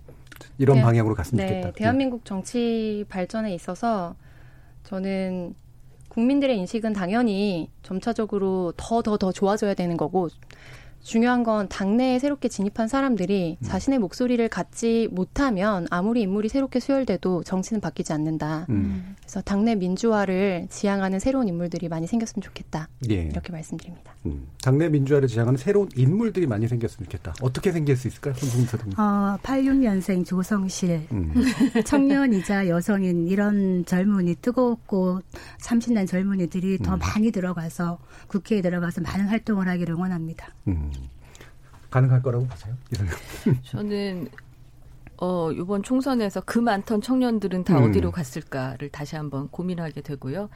이런 네, 방향으로 갔으면 네, 좋겠다. 대한민국 정치 발전에 있어서 저는 국민들의 인식은 당연히 점차적으로 더 더 더 좋아져야 되는 거고 중요한 건 당내에 새롭게 진입한 사람들이 음. 자신의 목소리를 갖지 못하면 아무리 인물이 새롭게 수혈돼도 정치는 바뀌지 않는다. 음. 그래서 당내 민주화를 지향하는 새로운 인물들이 많이 생겼으면 좋겠다. 예. 이렇게 말씀드립니다. 음. 당내 민주화를 지향하는 새로운 인물들이 많이 생겼으면 좋겠다. 어떻게 생길 수 있을까요? 손동서 어, 86년생 조성실, 음. 청년이자 여성인 이런 젊은이 뜨겁고 참신한 젊은이들이 더 음. 많이 들어가서 국회에 들어가서 많은 활동을 하기를 원합니다. 음. 가능할 거라고 보세요? 저는 어, 이번 총선에서 그 많던 청년들은 다 음. 어디로 갔을까를 다시 한번 고민하게 되고요.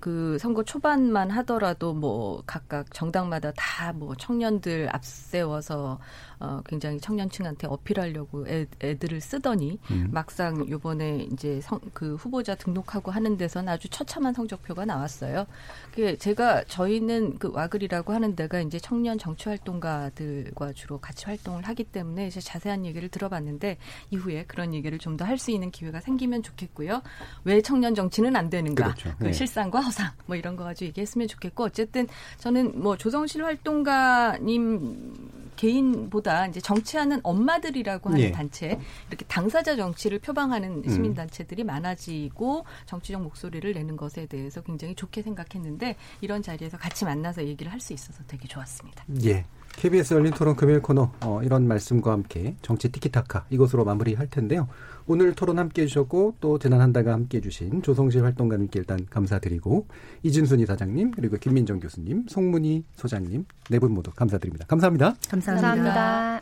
그 선거 초반만 하더라도 뭐 각각 정당마다 다 뭐 청년들 앞세워서 어 굉장히 청년층한테 어필하려고 애, 애들을 쓰더니 음. 막상 요번에 이제 성, 그 후보자 등록하고 하는 데서는 아주 처참한 성적표가 나왔어요. 그게 제가 저희는 그 와글이라고 하는 데가 이제 청년 정치 활동가들과 주로 같이 활동을 하기 때문에 이제 자세한 얘기를 들어봤는데 이후에 그런 얘기를 좀 더 할 수 있는 기회가 생기면 좋겠고요. 왜 청년 정치는 안 되는가? 그렇죠. 그 네. 실상 과거 허상 뭐 이런 거 가지고 얘기했으면 좋겠고 어쨌든 저는 뭐 조성실 활동가님 개인보다 이제 정치하는 엄마들이라고 하는 예. 단체 이렇게 당사자 정치를 표방하는 음. 시민 단체들이 많아지고 정치적 목소리를 내는 것에 대해서 굉장히 좋게 생각했는데 이런 자리에서 같이 만나서 얘기를 할 수 있어서 되게 좋았습니다. 예. KBS 열린 토론 금요일 코너 어, 이런 말씀과 함께 정치 티키타카 이것으로 마무리할 텐데요. 오늘 토론 함께 해 주셨고 또 지난 한 달간 함께 해 주신 조성실 활동가님께 일단 감사드리고 이진순 이사장님 그리고 김민정 교수님 송문희 소장님 네 분 모두 감사드립니다. 감사합니다. 감사합니다. 감사합니다.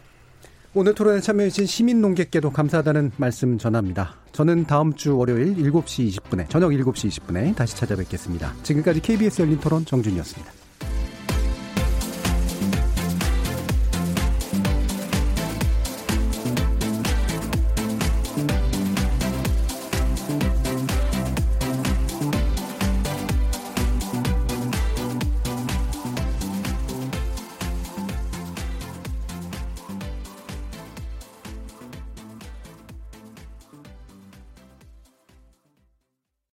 오늘 토론에 참여해주신 시민농객께도 감사하다는 말씀 전합니다. 저는 다음 주 월요일 7시 20분에 저녁 7시 20분에 다시 찾아뵙겠습니다. 지금까지 KBS 열린 토론 정준이었습니다.